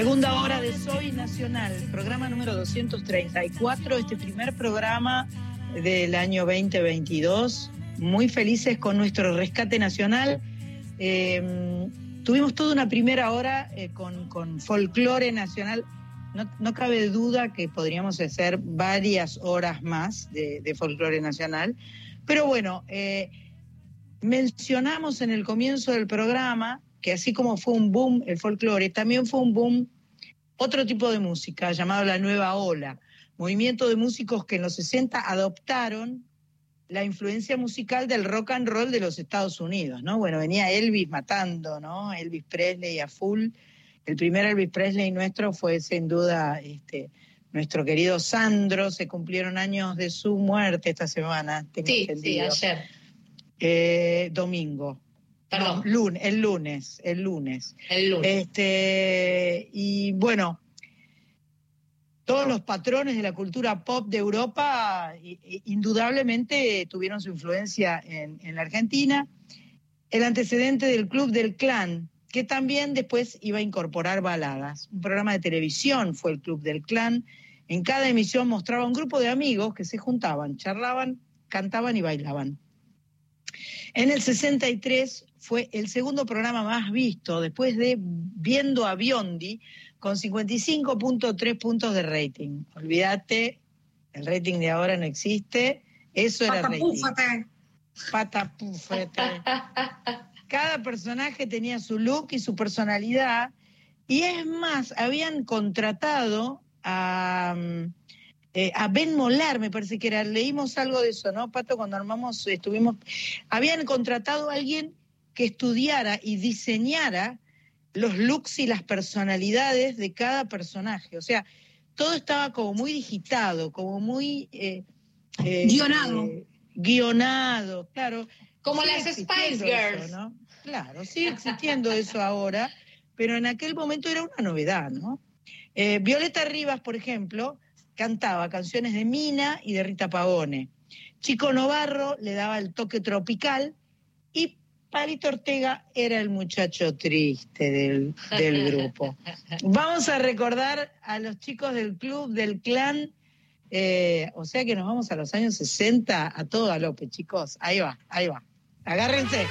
Segunda hora de Soy Nacional, programa número 234, este primer programa del año 2022. Muy felices con nuestro rescate nacional. Eh, tuvimos toda una primera hora eh, con, con folclore nacional. No, no cabe duda que podríamos hacer varias horas más de, de folclore nacional. Pero bueno, eh, mencionamos en el comienzo del programa que así como fue un boom el folclore, también fue un boom otro tipo de música llamado la nueva ola, movimiento de músicos que en los 60 adoptaron la influencia musical del rock and roll de los Estados Unidos, ¿no? Bueno, venía Elvis matando, ¿no? Elvis Presley a full. El primer Elvis Presley nuestro fue sin duda este, nuestro querido Sandro, se cumplieron años de su muerte esta semana, tengo Sí, sí, entendido. ayer. Eh, domingo. Perdón. No, lun- el lunes, el lunes. El lunes. Este, y bueno, todos los patrones de la cultura pop de Europa indudablemente tuvieron su influencia en, en la Argentina. El antecedente del Club del Clan, que también después iba a incorporar baladas. Un programa de televisión fue el Club del Clan. En cada emisión mostraba un grupo de amigos que se juntaban, charlaban, cantaban y bailaban. En el 63 fue el segundo programa más visto después de Viendo a Biondi con 55.3 puntos de rating. Olvídate, el rating de ahora no existe. Eso era rating. Patapúfate. Cada personaje tenía su look y su personalidad. Y es más, habían contratado a, mm, eh, a Ben Molar, me parece que era. Leímos algo de eso, ¿no, Pato? Cuando armamos, estuvimos. Habían contratado a alguien que estudiara y diseñara los looks y las personalidades de cada personaje. O sea, todo estaba como muy digitado, como muy. eh, eh, Guionado. eh, guionado, claro. Como Sigue las Spice eso, Girls. ¿no? Claro, sigue existiendo eso ahora, pero en aquel momento era una novedad, ¿no? Violeta Rivas, por ejemplo, cantaba canciones de Mina y de Rita Pavone. Chico Novarro le daba el toque tropical y Palito Ortega era el muchacho triste del, del grupo. Vamos a recordar a los chicos del club, del clan, eh, o sea que nos vamos a los años 60 a todo galope, chicos. Ahí va, ahí va. Agárrense.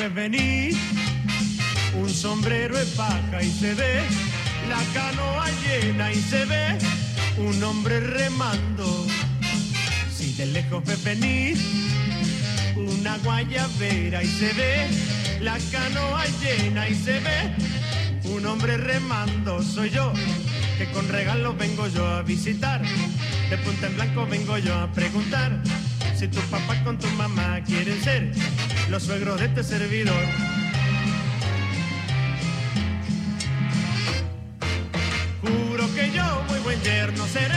Ves venir un sombrero de paja y se ve la canoa llena y se ve un hombre remando. Si de lejos ves venir una guayabera y se ve la canoa llena y se ve un hombre remando. Soy yo que con regalos vengo yo a visitar. De punta en blanco vengo yo a preguntar si tu papá con tu mamá quieren ser los suegros de este servidor. Juro que yo muy buen yerno seré.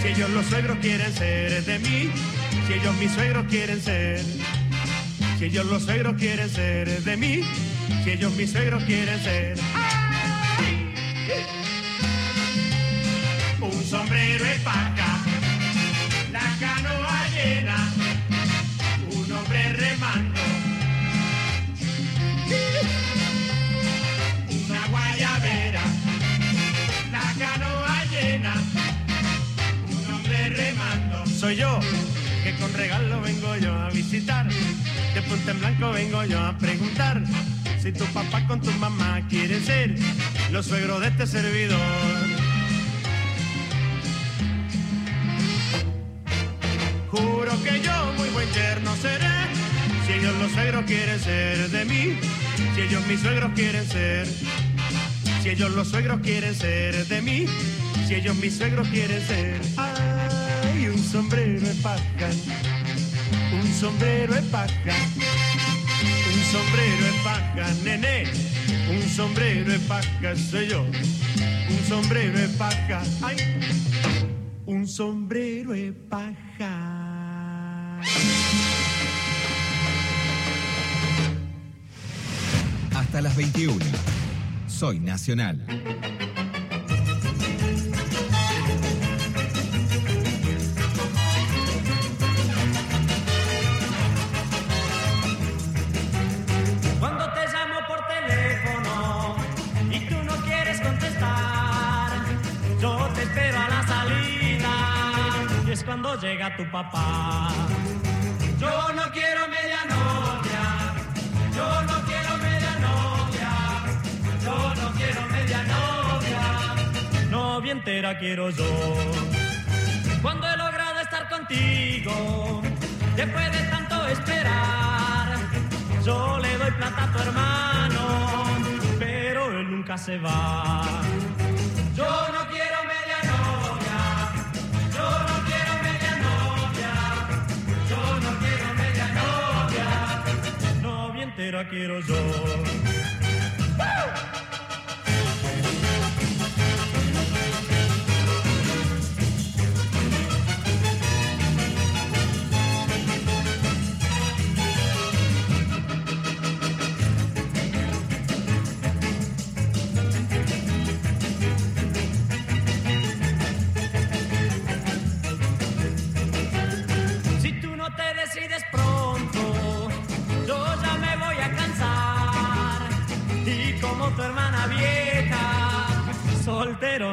Si ellos los suegros quieren ser de mí, si ellos mis suegros quieren ser. Si ellos los suegros quieren ser de mí, si ellos mis suegros quieren ser. Regalo vengo yo a visitar. De punta en blanco vengo yo a preguntar si tu papá con tu mamá quieren ser los suegros de este servidor. Juro que yo muy buen yerno seré. Si ellos los suegros quieren ser de mí, si ellos mis suegros quieren ser. Si ellos los suegros quieren ser de mí, si ellos mis suegros quieren ser. Ay, un sombrero de sombrero de paja, un sombrero de paja, nene, un sombrero de paja soy yo, un sombrero de paja, ay, un sombrero de paja. Hasta las 21. Soy Nacional. Llega tu papá. Yo no quiero media novia, yo no quiero media novia, yo no quiero media novia, novia entera quiero yo. Cuando he logrado estar contigo, después de tanto esperar, yo le doy plata a tu hermano, pero él nunca se va. Yo no entera quiero yo.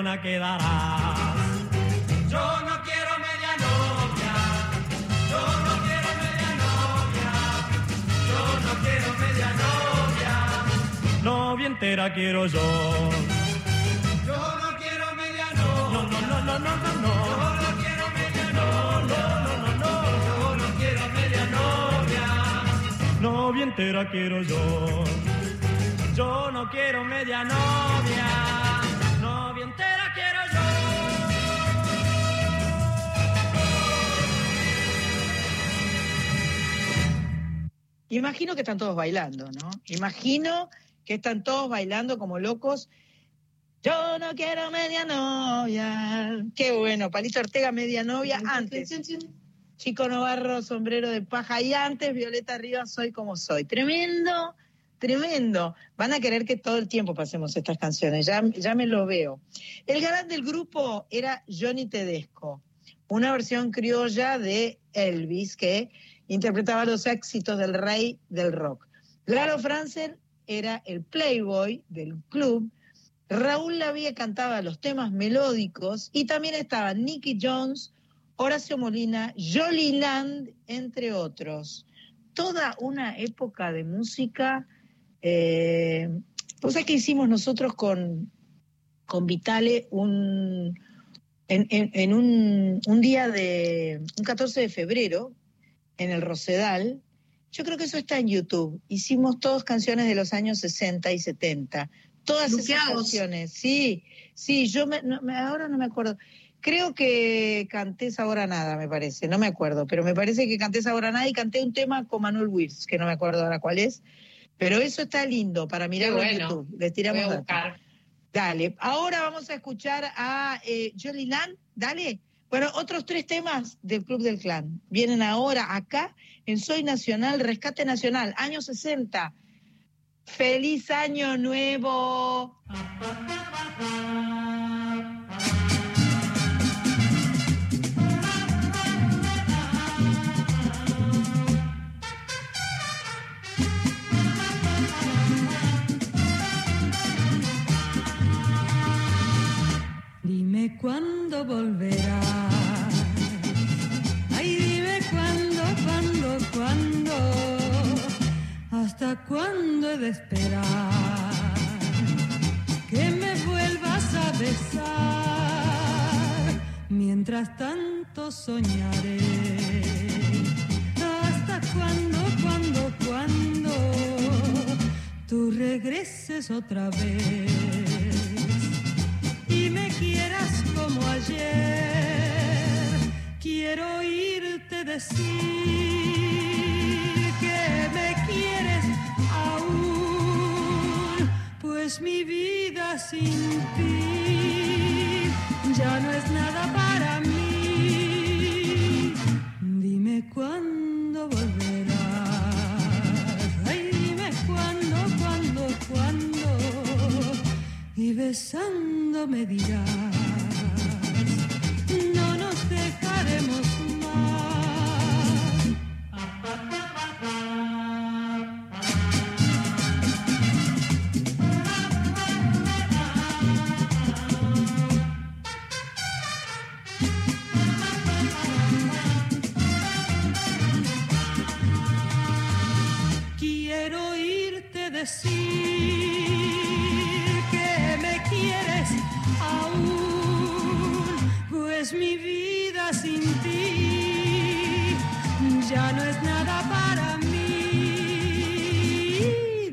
Quedarás. Yo no quiero media novia, yo no quiero media novia, yo no quiero media novia, novia entera quiero yo. Yo no quiero media novia, no, no, no, no, no, no. Yo no quiero media novia, no, no, no, no, yo no quiero media novia, novia entera quiero yo. Yo no quiero media novia Imagino que están todos bailando, ¿no? Imagino que están todos bailando como locos. Yo no quiero media novia. Qué bueno, Palito Ortega, media novia. Antes, Chico Novarro, sombrero de paja. Y antes, Violeta Rivas, soy como soy. Tremendo, tremendo. Van a querer que todo el tiempo pasemos estas canciones, ya, ya me lo veo. El galán del grupo era Johnny Tedesco, una versión criolla de Elvis que interpretaba los éxitos del rey del rock. Lalo Franzen era el playboy del club. Raúl Lavie cantaba los temas melódicos y también estaban Nicky Jones, Horacio Molina, Jolly Land, entre otros. toda una época de música. Eh, cosa que hicimos nosotros con, con Vitale un, en, en- en un, un día de, un 14 de febrero, en el Rosedal. Yo creo que eso está en YouTube. Hicimos todas canciones de los años 60 y 70. Todas esas Luqueados. canciones. Sí, sí, yo me, no- me- ahora no me acuerdo. Creo que canté Ahora Nada, me parece, no me acuerdo, pero me parece que canté Ahora Nada y canté un tema con Manuel Wills, que no me acuerdo ahora cuál es. Pero eso está lindo para mirarlo en. YouTube. Les tiramos Voy a data. buscar. Dale, ahora vamos a escuchar a eh, Jolly Land, dale. Bueno, otros tres temas del Club del Clan. Vienen ahora acá en Soy Nacional, Rescate Nacional, año 60. ¡Feliz Año Nuevo! Dime cuándo volverás. ¿Hasta cuándo he de esperar? Que me vuelvas a besar. Mientras tanto soñaré. ¿Hasta cuándo, cuándo, cuándo? Tú regreses otra vez y me quieras como ayer. Quiero oírte decir pues mi vida sin ti ya no es nada para mí. Dime cuándo volverás. Ay, dime cuándo, cuándo, cuándo y besándome dirás, no nos dejaremos decir que me quieres aún, pues mi vida sin ti ya no es nada para mí.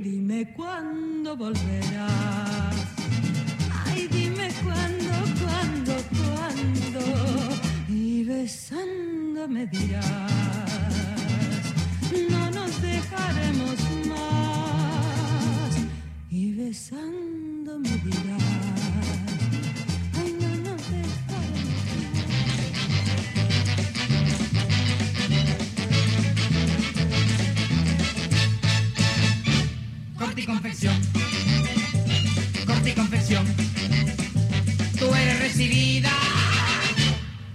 Dime cuándo volverás. Ay, dime cuándo, cuándo, cuándo. Y besándome dirás no nos dejaremos y besándome dirás ay no Corte y confección. Corte y confección. Tú eres recibida.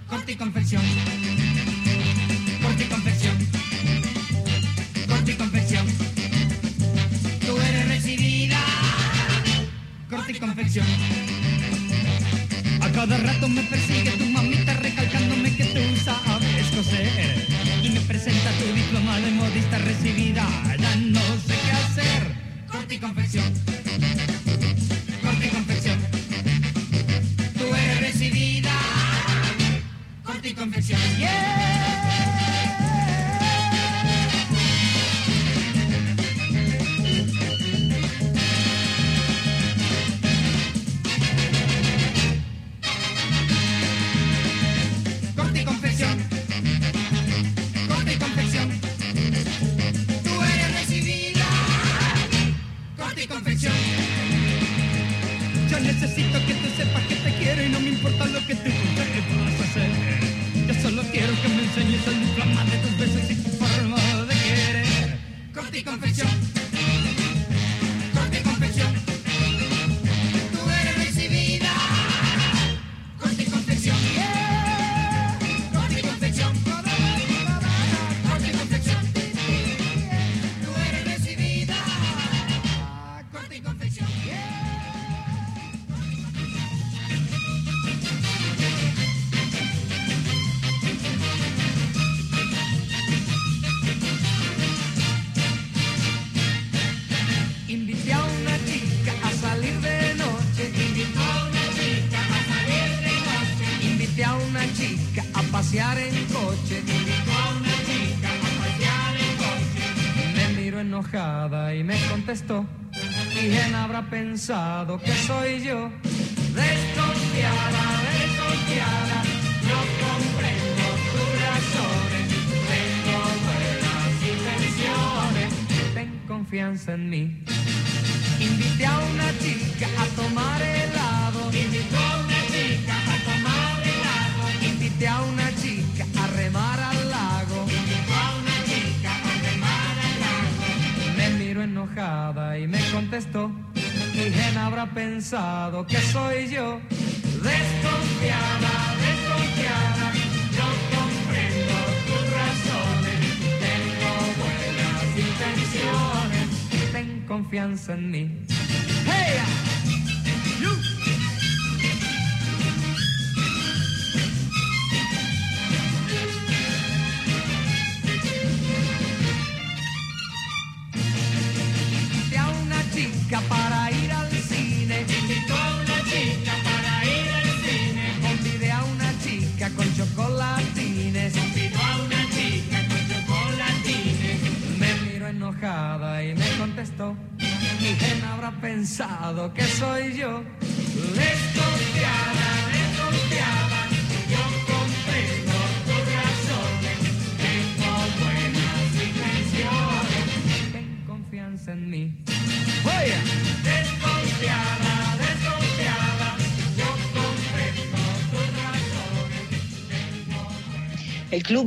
Corte y confección. A cada rato me persigue tu mamita recalcándome que tú sabes coser. Y me presenta tu diploma de modista recibida. Ya no sé qué hacer. Corte y confección. me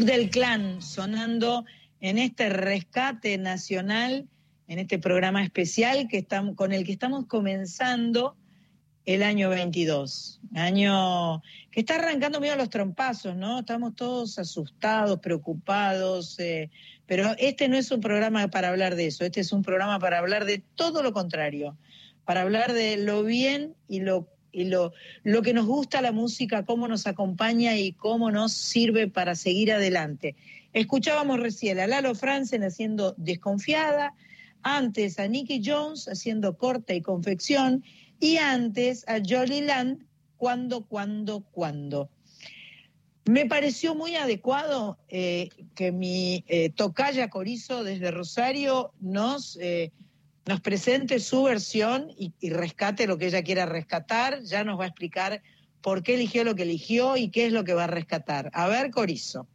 del Clan sonando en este rescate nacional, en este programa especial que estamos, con el que estamos comenzando el año 22. Año que está arrancando medio a los trompazos, ¿no? Estamos todos asustados, preocupados, eh, pero este no es un programa para hablar de eso, este es un programa para hablar de todo lo contrario, para hablar de lo bien y lo y lo, lo que nos gusta la música, cómo nos acompaña y cómo nos sirve para seguir adelante. Escuchábamos recién a Lalo Franzen haciendo Desconfiada, antes a Nicky Jones haciendo Corta y Confección y antes a Jolly Land, Cuando, Cuando, Cuando. Me pareció muy adecuado eh, que mi eh, tocaya Corizo desde Rosario nos, eh, nos presente su versión y, rescate lo que ella quiera rescatar. Ya nos va a explicar por qué eligió lo que eligió y qué es lo que va a rescatar. A ver, Corizo.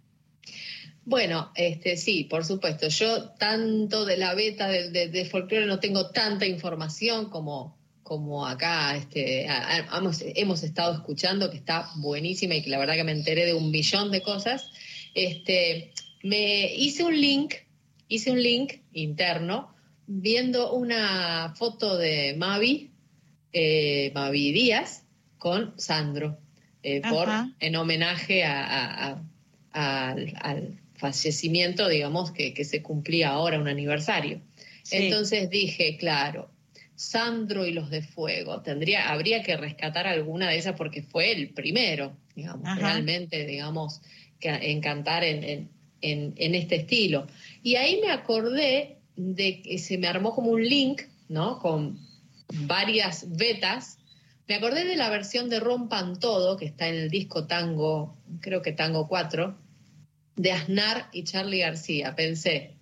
Bueno, este, sí, por supuesto. Yo tanto de la beta de, de, de folclore no tengo tanta información como, como acá este, hemos, hemos estado escuchando, que está buenísima y que la verdad que me enteré de un billón de cosas. Este, me hice un link, hice un link interno viendo una foto de Mavi, eh, Mavi Díaz, con Sandro, eh, por, en homenaje a- a- a- al, al fallecimiento, digamos, que, que se cumplía ahora un aniversario. Sí. Entonces dije, claro, Sandro y los de Fuego, tendría, habría que rescatar alguna de esas porque fue el primero, digamos, Ajá. realmente, digamos, que, en cantar en, en- en- en este estilo. Y ahí me acordé de que se me armó como un link, ¿no? Con varias betas. Me acordé de la versión de Rompan Todo, que está en el disco Tango, creo que Tango 4, de Aznar y Charlie García. Pensé,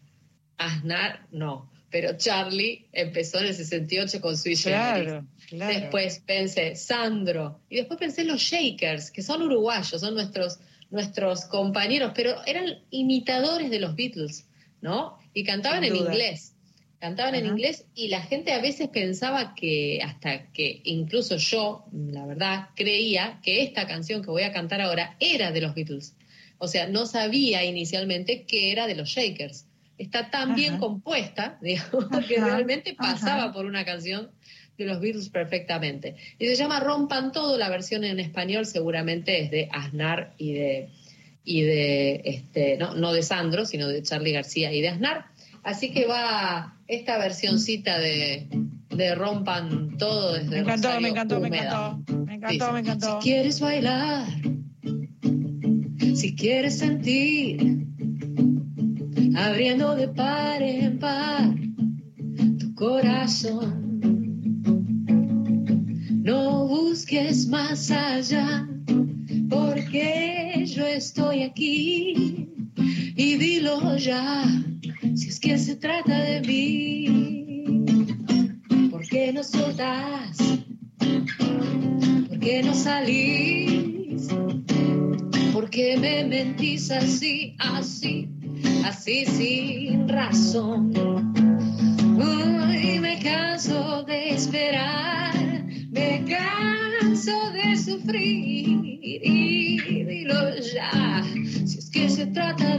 Aznar no, pero Charlie empezó en el 68 con Generis. Claro, claro. Después pensé Sandro y después pensé los Shakers, que son uruguayos, son nuestros nuestros compañeros, pero eran imitadores de los Beatles, ¿no? Y cantaban en inglés. Cantaban en inglés y la gente a veces pensaba que, hasta que incluso yo, la verdad, creía que esta canción que voy a cantar ahora era de los Beatles. O sea, no sabía inicialmente que era de los Shakers. Está tan bien compuesta, digamos, que realmente pasaba por una canción de los Beatles perfectamente. Y se llama Rompan Todo, la versión en español seguramente es de Aznar y de, y de este, no, no de Sandro, sino de Charlie García y de Aznar. Así que va esta versioncita de, de Rompan Todo desde Me encantó, Rosario me encantó, me encantó. Me encantó, Dice, me encantó. Si quieres bailar, si quieres sentir, abriendo de par en par tu corazón. No busques más allá, porque yo estoy aquí y dilo ya. Si es que se trata de mí, ¿por qué no soltás? ¿Por qué no salís? ¿Por qué me mentís así, así, así sin razón? Uy, me canso de esperar, me canso de sufrir ya, si es que se trata de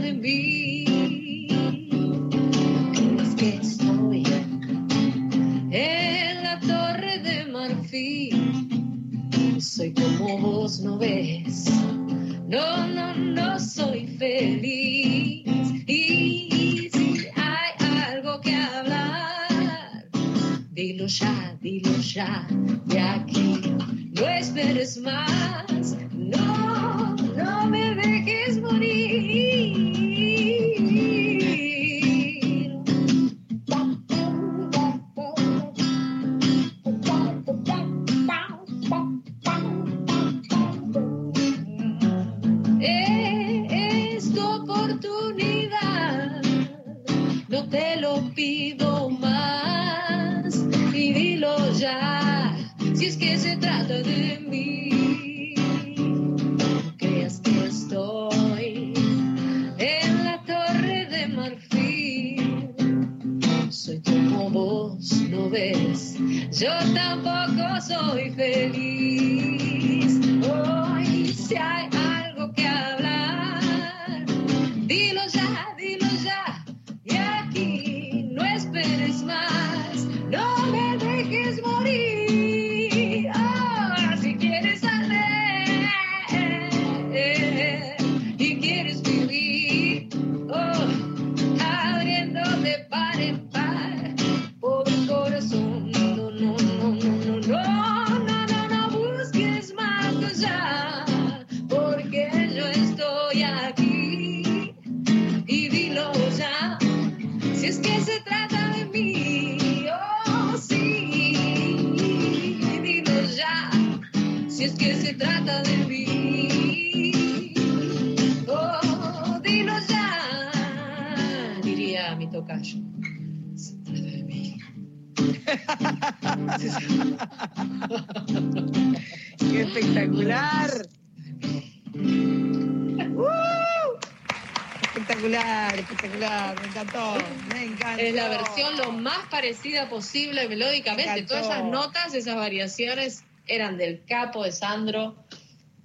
encantó. Todas esas notas, esas variaciones eran del capo de Sandro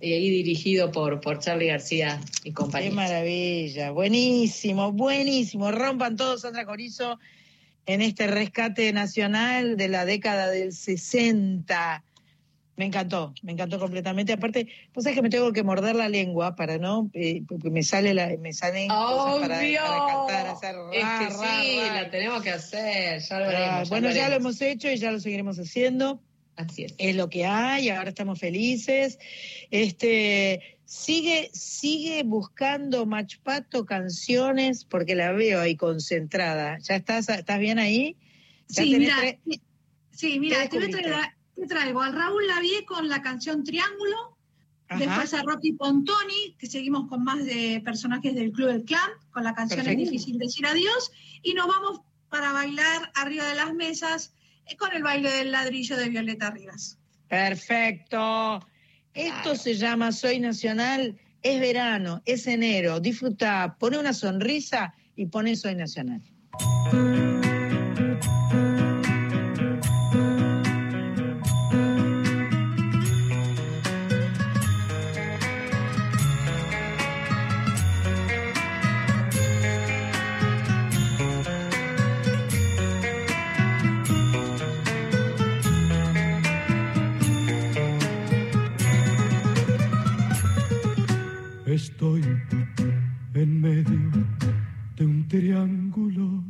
y ahí dirigido por, por Charlie García y Qué compañía. maravilla, buenísimo, buenísimo. Rompan todos, Sandra Corizo, en este rescate nacional de la década del 60. Me encantó, me encantó completamente. Aparte, vos sabés que me tengo que morder la lengua para no, eh, porque me sale la, me salen cosas para, cantar, hacer Es que ra, sí, ra. la tenemos que hacer, ya lo Ah, haremos. bueno, ya lo hemos hecho y ya lo seguiremos haciendo. Así es. Es lo que hay, ahora estamos felices. Este, sigue, sigue buscando Machpato canciones, porque la veo ahí concentrada. ¿Ya estás, estás bien ahí? ¿Ya Sí, mira, sí, mira, ¿Qué te, voy a descubriste? traer- te traigo al Raúl Lavie con la canción Triángulo, Ajá. después a Rocky Pontoni, que seguimos con más de personajes del Club del Clan, con la canción Perfecto. Es difícil decir adiós, y nos vamos para bailar arriba de las mesas eh, con el baile del ladrillo de Violeta Rivas. Perfecto. Esto se llama Soy Nacional, es verano, es enero, disfruta, pone una sonrisa y pone Soy Nacional. Estoy en medio de un triángulo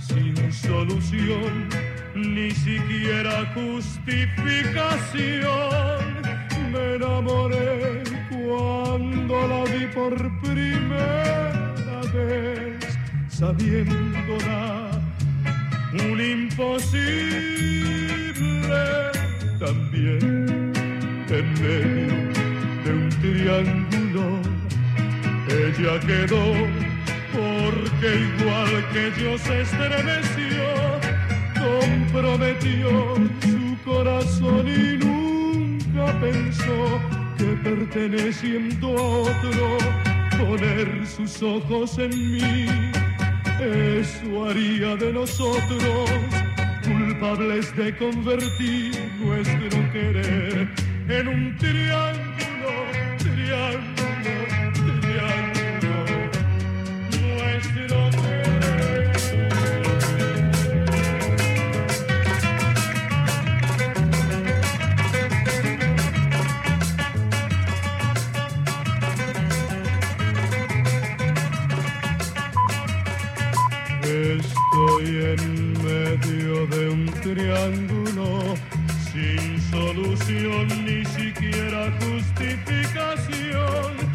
sin solución, ni siquiera justificación. Me enamoré cuando la vi por primera vez, sabiéndola un imposible también en medio de un triángulo. Ella quedó por porque igual que yo se estremeció, comprometió su corazón y nunca pensó que perteneciendo a otro, poner sus ojos en mí, eso haría de nosotros culpables de convertir nuestro querer en un triángulo, sin solución ni siquiera justificación.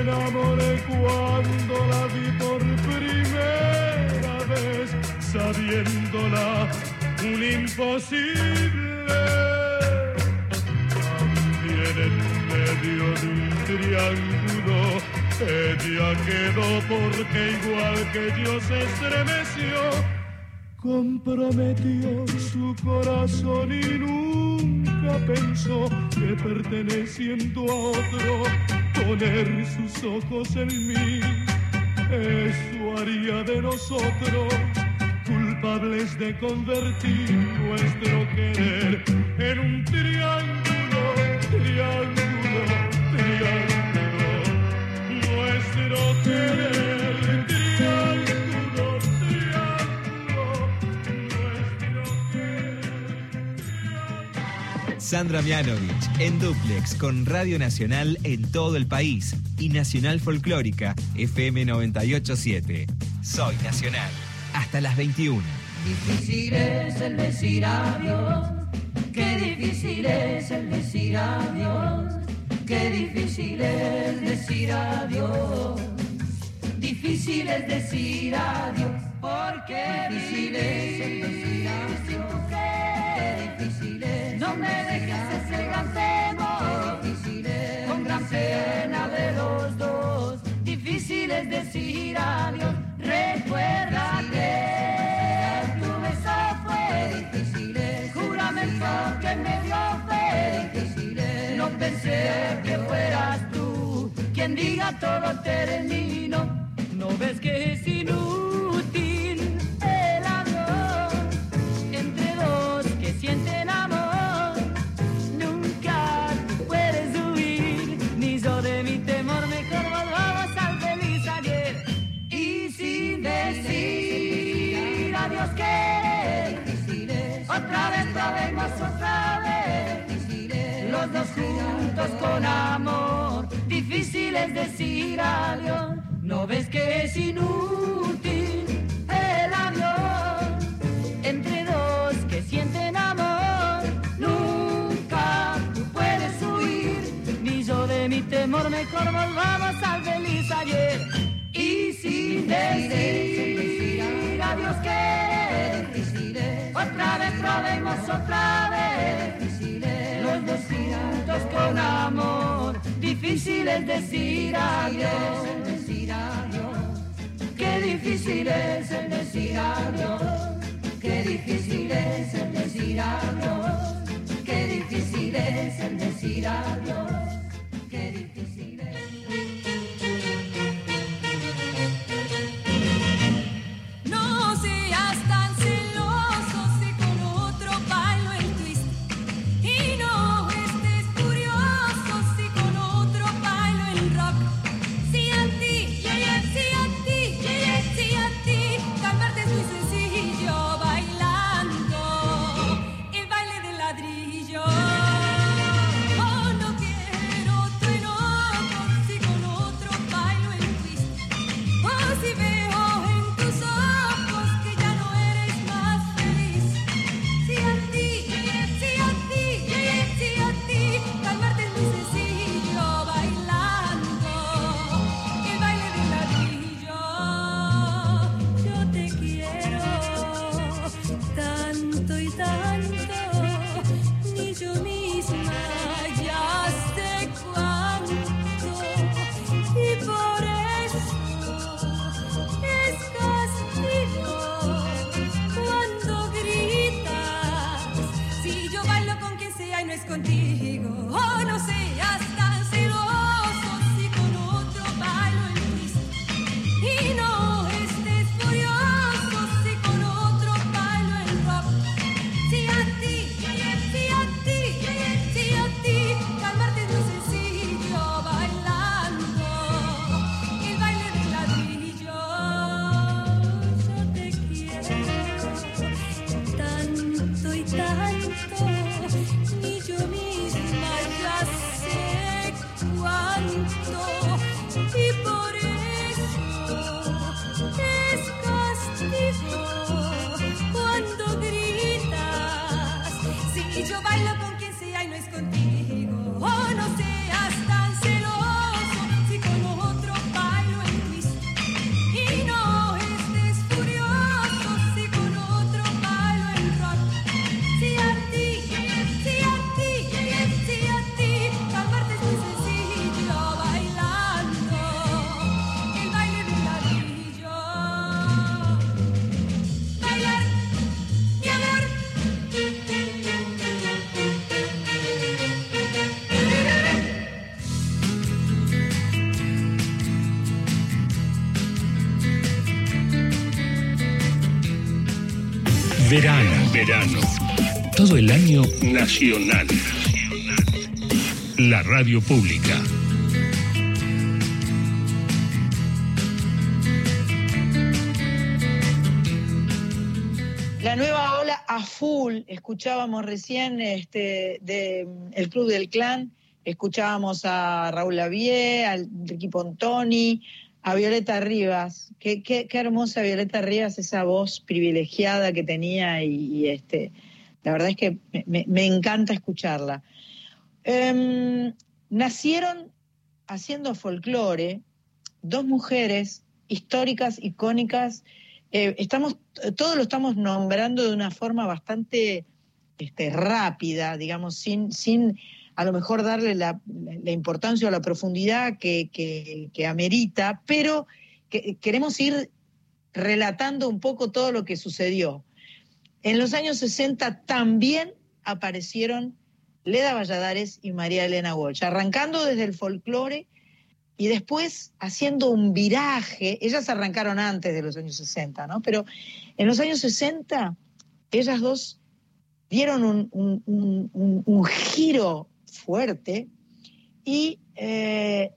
Enamoré cuando la vi por primera vez, sabiéndola un imposible. También en medio de un triángulo, ella quedó porque igual que yo se estremeció comprometió su corazón y nunca pensó que perteneciendo a otro, poner sus ojos en mí, eso haría de nosotros culpables de convertir nuestro querer en un triángulo, triángulo, triángulo, nuestro querer, Sandra Mianovich en Duplex con Radio Nacional en todo el país y Nacional Folclórica FM 987. Soy Nacional. Hasta las 21. Difícil es el decir adiós, qué difícil es el decir adiós, qué difícil es decir adiós. Difícil es decir adiós, porque difícil es el decir adiós, me dejes ese gran temor, con gran pena de los dos. Difícil es decir adiós, recuerda que tu beso fue difícil, juramento que me dio fe, difícil, no pensé que fueras tú quien diga todo termino. No ves que es inútil difícil es decir adiós. No ves que es inútil el adiós entre dos que sienten amor. Nunca tú puedes huir, ni yo de mi temor, mejor volvamos al feliz ayer. Y sin decir adiós que otra vez probemos otra vez. Los dos juntos con amor, difícil es decir adiós. Qué difícil es el decir adiós. Qué difícil es el decir adiós. Qué difícil es el decir adiós. Qué difícil es. Todo el año nacional. La radio pública. La nueva ola a full, escuchábamos recién este, de el Club del Clan, escuchábamos a Raúl Lavie, al Ricky Pontoni, a Violeta Rivas. Qué, qué, qué hermosa Violeta Rivas, esa voz privilegiada que tenía y, este, la verdad es que me, encanta escucharla. Em, nacieron haciendo folclore dos mujeres históricas, icónicas. Eh, estamos, lo estamos nombrando de una forma bastante este, rápida, digamos, sin, sin a lo mejor darle la, importancia o la profundidad que, amerita, pero que- queremos ir relatando un poco todo lo que sucedió. En los años 60 también aparecieron Leda Valladares y María Elena Walsh, arrancando desde el folclore y después haciendo un viraje. Ellas arrancaron antes de los años 60, ¿no? Pero en los años 60, ellas dos dieron un giro fuerte y eh,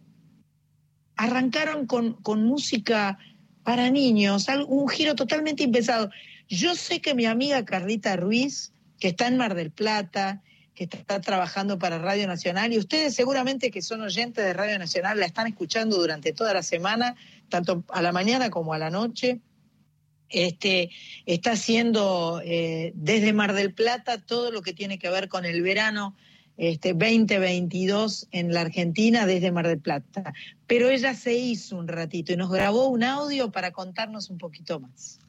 arrancaron con, con música para niños, un giro totalmente impensado. Yo sé que mi amiga Carlita Ruiz, que está en Mar del Plata, que está trabajando para Radio Nacional, y ustedes seguramente que son oyentes de Radio Nacional, la están escuchando durante toda la semana, tanto a la mañana como a la noche. Este, está haciendo eh, desde Mar del Plata todo lo que tiene que ver con el verano este, 2022 en la Argentina desde Mar del Plata. Pero ella se hizo un ratito y nos grabó un audio para contarnos un poquito más.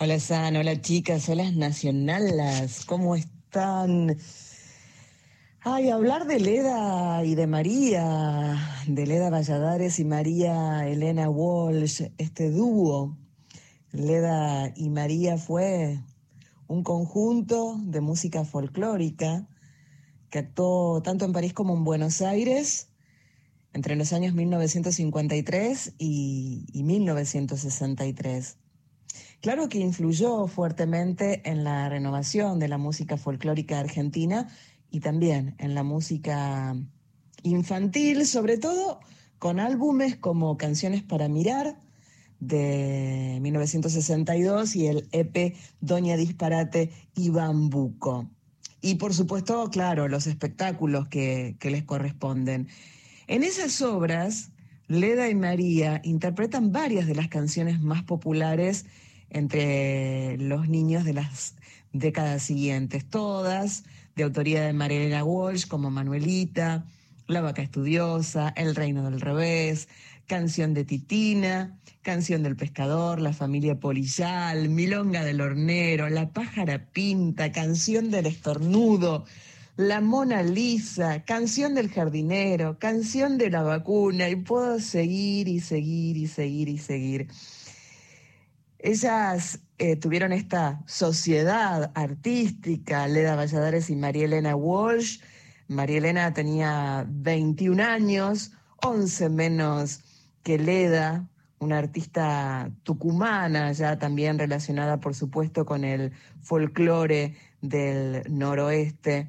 Hola San, hola chicas, hola nacionalas, ¿cómo están? Ay, hablar de Leda y de María, de Leda Valladares y María Elena Walsh, este dúo, Leda y María fue un conjunto de música folclórica que actuó tanto en París como en Buenos Aires entre los años 1953 y, y 1963. Claro que influyó fuertemente en la renovación de la música folclórica argentina y también en la música infantil, sobre todo con álbumes como Canciones para Mirar de 1962 y el EP Doña Disparate y Bambuco. Y por supuesto, claro, los espectáculos que, que les corresponden. En esas obras, Leda y María interpretan varias de las canciones más populares entre los niños de las décadas siguientes, todas de autoría de Marilena Walsh, como Manuelita, La vaca estudiosa, El reino del revés, Canción de Titina, Canción del pescador, La familia polillal, Milonga del hornero, La pájara pinta, Canción del estornudo, La Mona Lisa, Canción del jardinero, Canción de la vacuna, y puedo seguir y seguir y seguir y seguir. Ellas eh, tuvieron esta sociedad artística, Leda Valladares y María Elena Walsh. María Elena tenía 21 años, 11 menos que Leda, una artista tucumana, ya también relacionada, por supuesto, con el folclore del noroeste.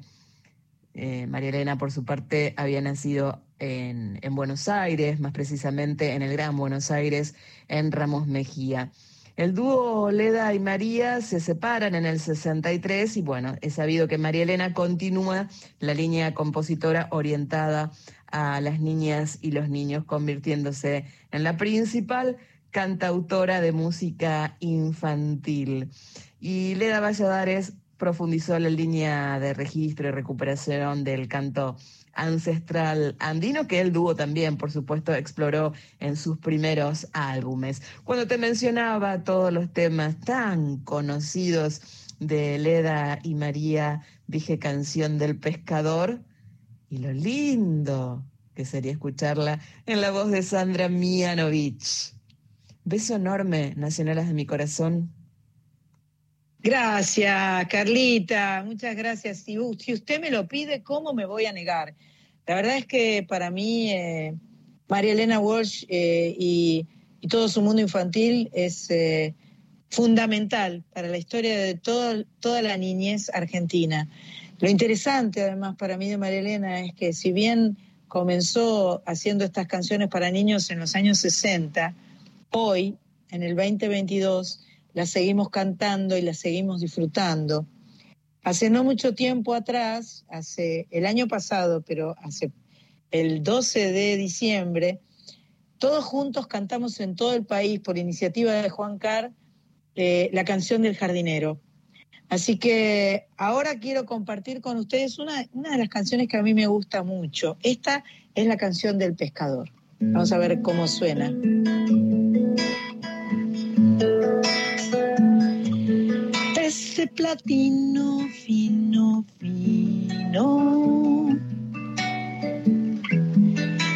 Eh, María Elena, por su parte, había nacido en, en Buenos Aires, más precisamente en el Gran Buenos Aires, en Ramos Mejía. El dúo Leda y María se separan en el 63 y bueno, es sabido que María Elena continúa la línea compositora orientada a las niñas y los niños, convirtiéndose en la principal cantautora de música infantil. Y Leda Valladares profundizó la línea de registro y recuperación del canto ancestral andino que el dúo también, por supuesto, exploró en sus primeros álbumes. Cuando te mencionaba todos los temas tan conocidos de Leda y María, dije canción del pescador y lo lindo que sería escucharla en la voz de Sandra Mianovich. Beso enorme, nacionales de mi corazón. Gracias, Carlita, muchas gracias. Si, si usted me lo pide, ¿cómo me voy a negar? La verdad es que para mí, eh, María Elena Walsh eh, y, todo su mundo infantil es eh, fundamental para la historia de toda la niñez argentina. Lo interesante, además, para mí de María Elena es que si bien comenzó haciendo estas canciones para niños en los años 60, hoy, en el 2022, las seguimos cantando y las seguimos disfrutando. Hace no mucho tiempo atrás, hace el año pasado, pero hace el 12 de diciembre, todos juntos cantamos en todo el país, por iniciativa de Juan Carr, eh, la canción del jardinero. Así que ahora quiero compartir con ustedes una, una de las canciones que a mí me gusta mucho. Esta es la canción del pescador. Vamos a ver cómo suena. Ese platino fino, fino.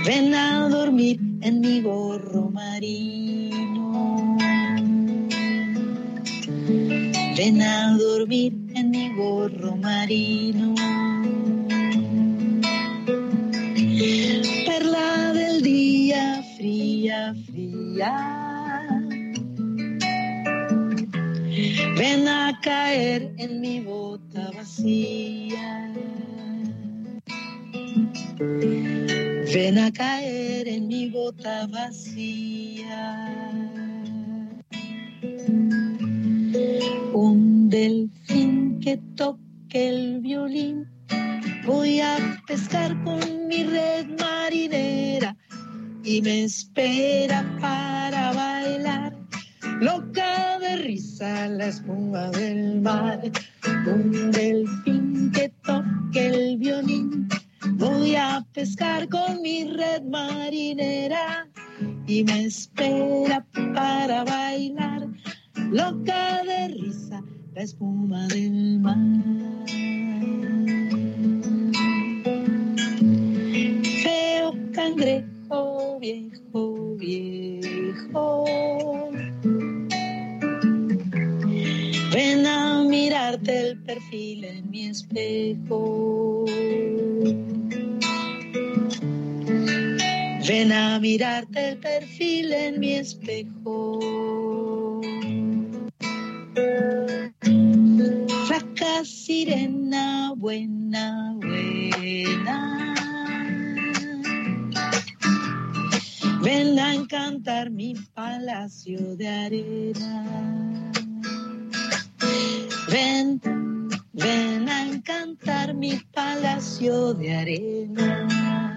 Ven a dormir en mi gorro marino. Ven a dormir en mi gorro marino. Perla del día fría, fría. Ven a caer en mi bota vacía. Ven a caer en mi bota vacía. Delfín que toque el violín. Voy a pescar con mi red marinera y me espera para bailar. Loca de risa la espuma del mar, un delfín que toque el violín. Voy a pescar con mi red marinera y me espera para bailar. Loca de risa la espuma del mar. Feo cangrejo viejo, viejo. Ven a mirarte el perfil en mi espejo. Ven a mirarte el perfil en mi espejo. Flaca sirena, buena, buena. Ven a encantar mi palacio de arena. Ven, ven a encantar mi palacio de arena.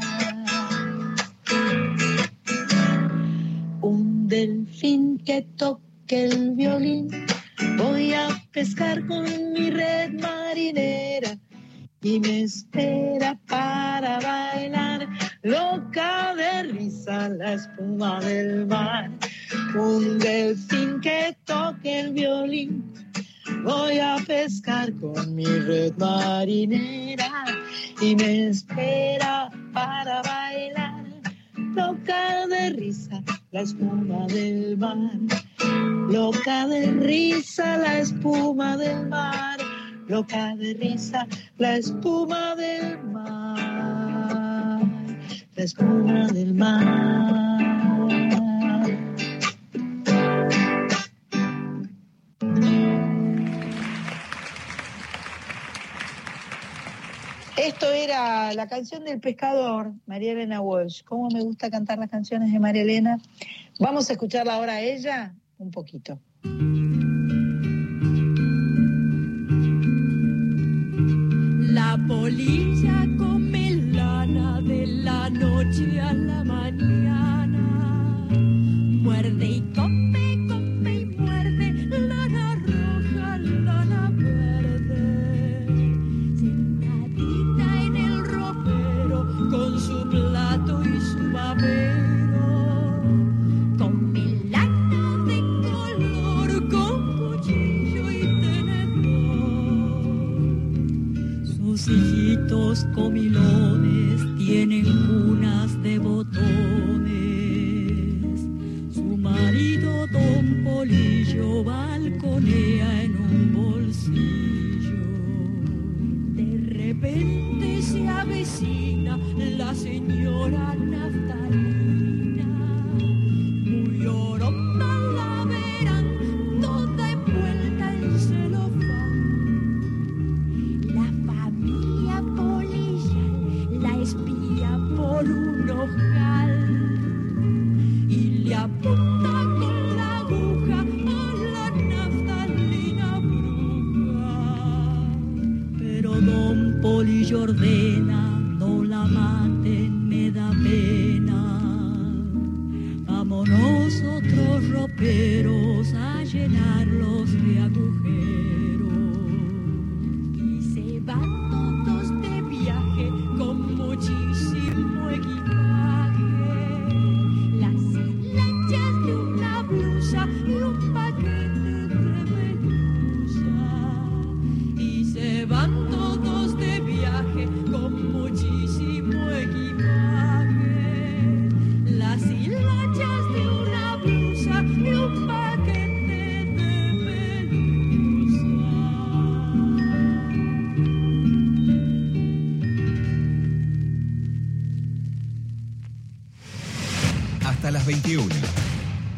Un delfín que toque el violín. Voy a pescar con mi red marinera y me espera para bailar. Loca de risa la espuma del mar. Un delfín que toque el violín. Voy a pescar con mi red marinera y me espera para bailar. Loca de risa la espuma del mar. Loca de risa, la espuma del mar. Loca de risa, la espuma del mar. La espuma del mar. Esto era la canción del pescador, María Elena Walsh. ¿Cómo me gusta cantar las canciones de María Elena? Vamos a escucharla ahora a ella un poquito. La polilla come lana de la noche a la mañana. comilones tienen cunas de botones. Su marido, don Polillo, balconea en un bolsillo. De repente se avecina la señora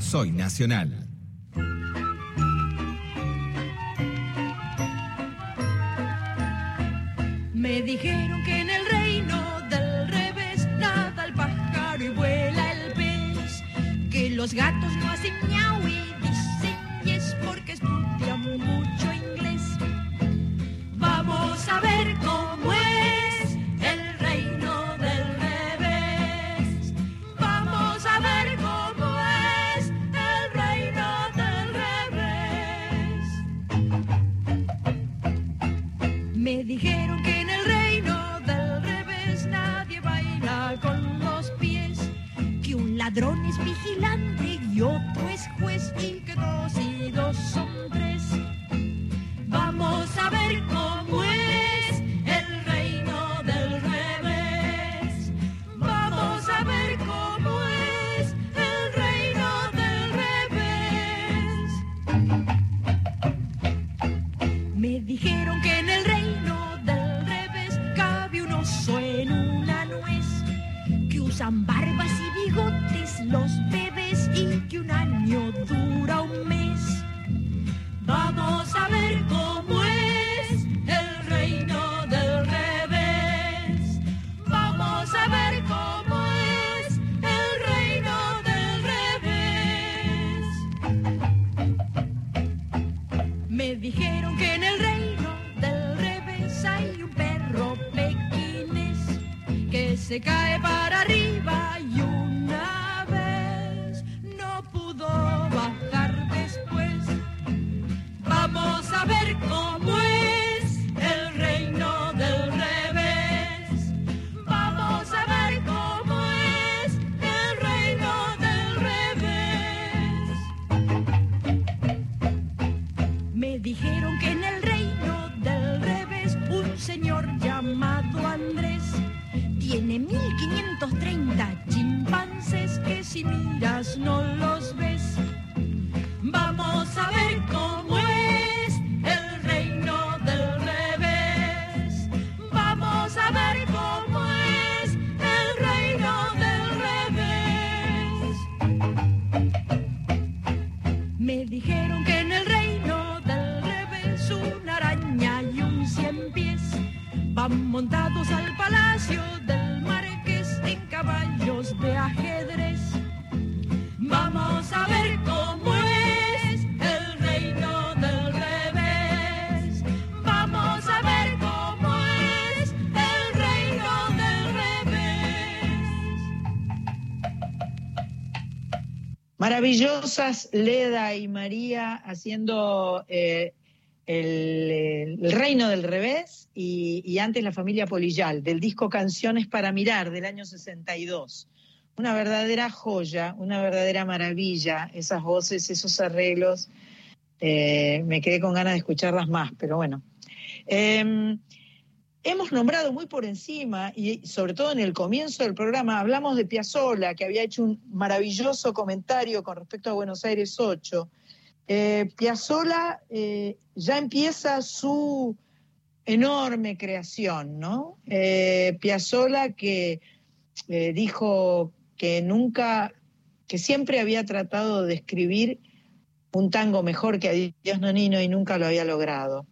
Soy Nacional. saber cómo es el reino del revés. Me dijeron que en el reino del revés una araña y un cien pies van montados al palacio del marqués en caballos de ajedrez. Vamos a ver cómo Maravillosas Leda y María haciendo eh, el, el Reino del Revés y, antes la familia Polillal, del disco Canciones para Mirar del año 62. Una verdadera joya, una verdadera maravilla, esas voces, esos arreglos. Eh, me quedé con ganas de escucharlas más, pero bueno. Eh, hemos nombrado muy por encima, y sobre todo en el comienzo del programa, hablamos de Piazzolla, que había hecho un maravilloso comentario con respecto a Buenos Aires 8. Eh, Piazzolla eh, ya empieza su enorme creación, ¿no? Eh, Piazzolla que dijo que nunca, que siempre había tratado de escribir un tango mejor que Adiós Nonino y nunca lo había logrado.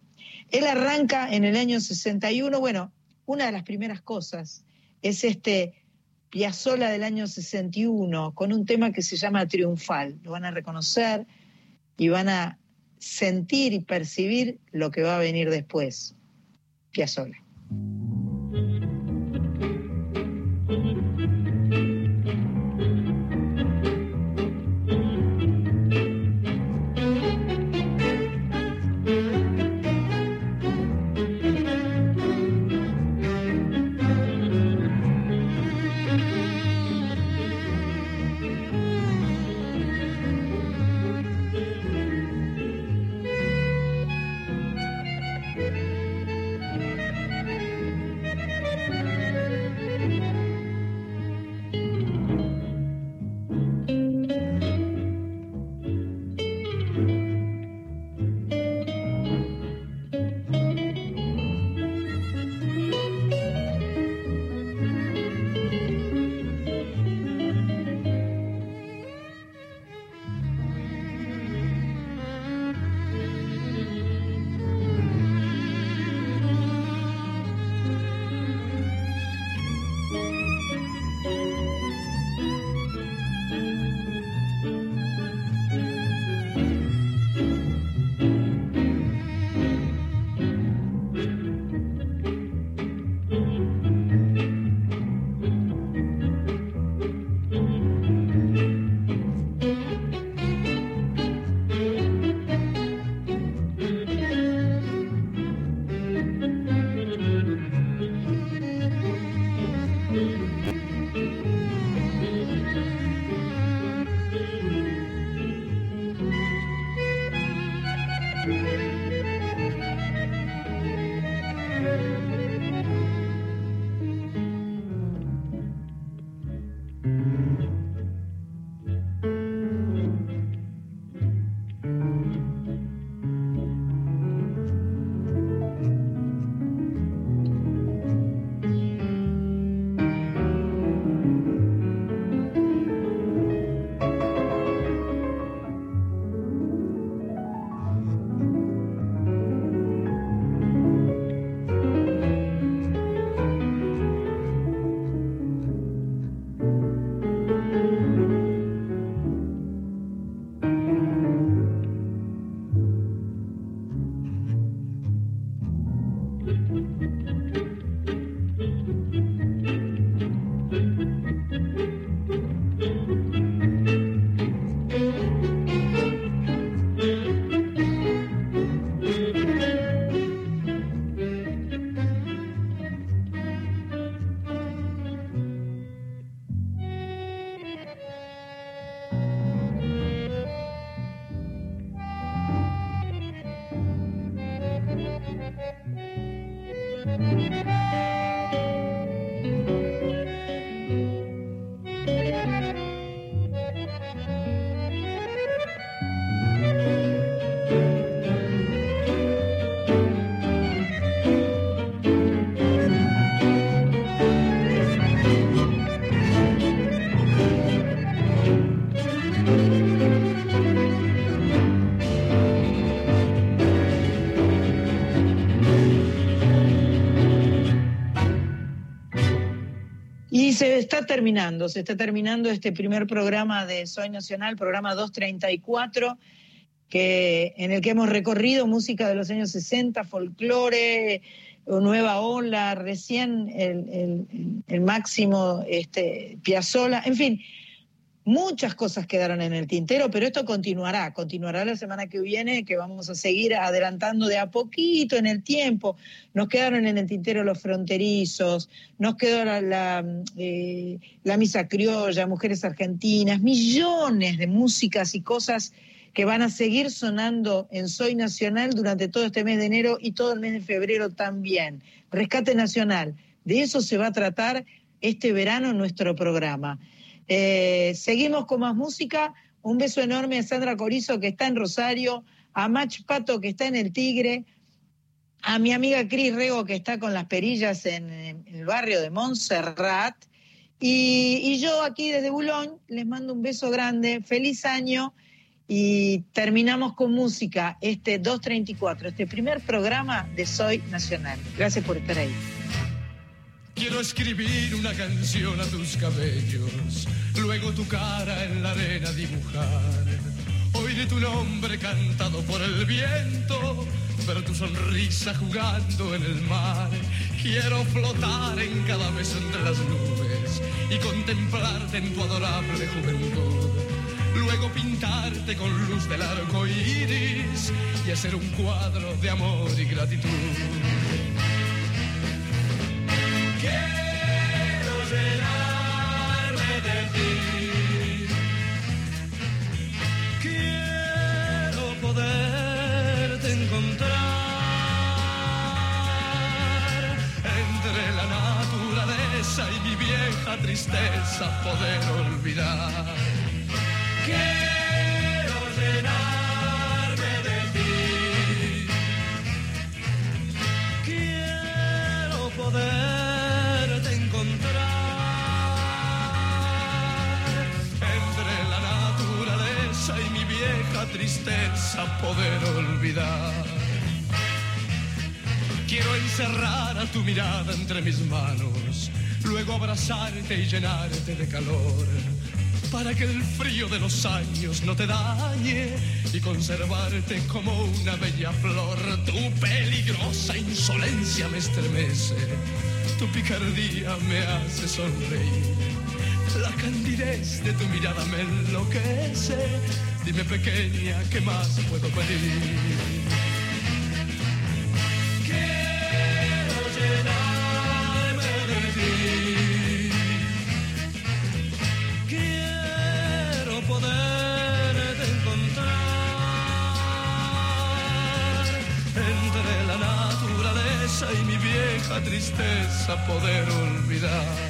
Él arranca en el año 61, bueno, una de las primeras cosas es este Piazzolla del año 61 con un tema que se llama Triunfal. Lo van a reconocer y van a sentir y percibir lo que va a venir después. Piazzolla. Se está terminando, se está terminando este primer programa de Soy Nacional, programa 234, que, en el que hemos recorrido música de los años 60, folclore, nueva ola, recién el, el- el máximo este, Piazzolla, en fin, Muchas cosas quedaron en el tintero, pero esto continuará, continuará la semana que viene, que vamos a seguir adelantando de a poquito en el tiempo. Nos quedaron en el tintero los fronterizos, nos quedó la, la, eh, la misa criolla, mujeres argentinas, millones de músicas y cosas que van a seguir sonando en Soy Nacional durante todo este mes de enero y todo el mes de febrero también. Rescate Nacional, de eso se va a tratar este verano nuestro programa. Eh, seguimos con más música. Un beso enorme a Sandra Corizo, que está en Rosario, a Mach Pato, que está en El Tigre, a mi amiga Cris Rego, que está con las perillas en, el barrio de Montserrat. Y, y yo aquí desde Bulón les mando un beso grande, feliz año y terminamos con música este 234, este primer programa de Soy Nacional. Gracias por estar ahí. Quiero escribir una canción a tus cabellos, luego tu cara en la arena dibujar. Oiré tu nombre cantado por el viento, ver tu sonrisa jugando en el mar. Quiero flotar en cada beso entre las nubes y contemplarte en tu adorable juventud. Luego pintarte con luz del arco iris y hacer un cuadro de amor y gratitud. Y mi vieja tristeza poder olvidar. Quiero tristeza poder olvidar. Quiero encerrar a tu mirada entre mis manos, luego abrazarte y llenarte de calor, para que el frío de los años no te dañe y conservarte como una bella flor. Tu peligrosa insolencia me estremece, tu picardía me hace sonreír. La candidez de tu mirada me enloquece. Dime pequeña, ¿qué más puedo pedir? Quiero llenarme de ti. Quiero poderte encontrar entre la naturaleza y mi vieja tristeza poder olvidar.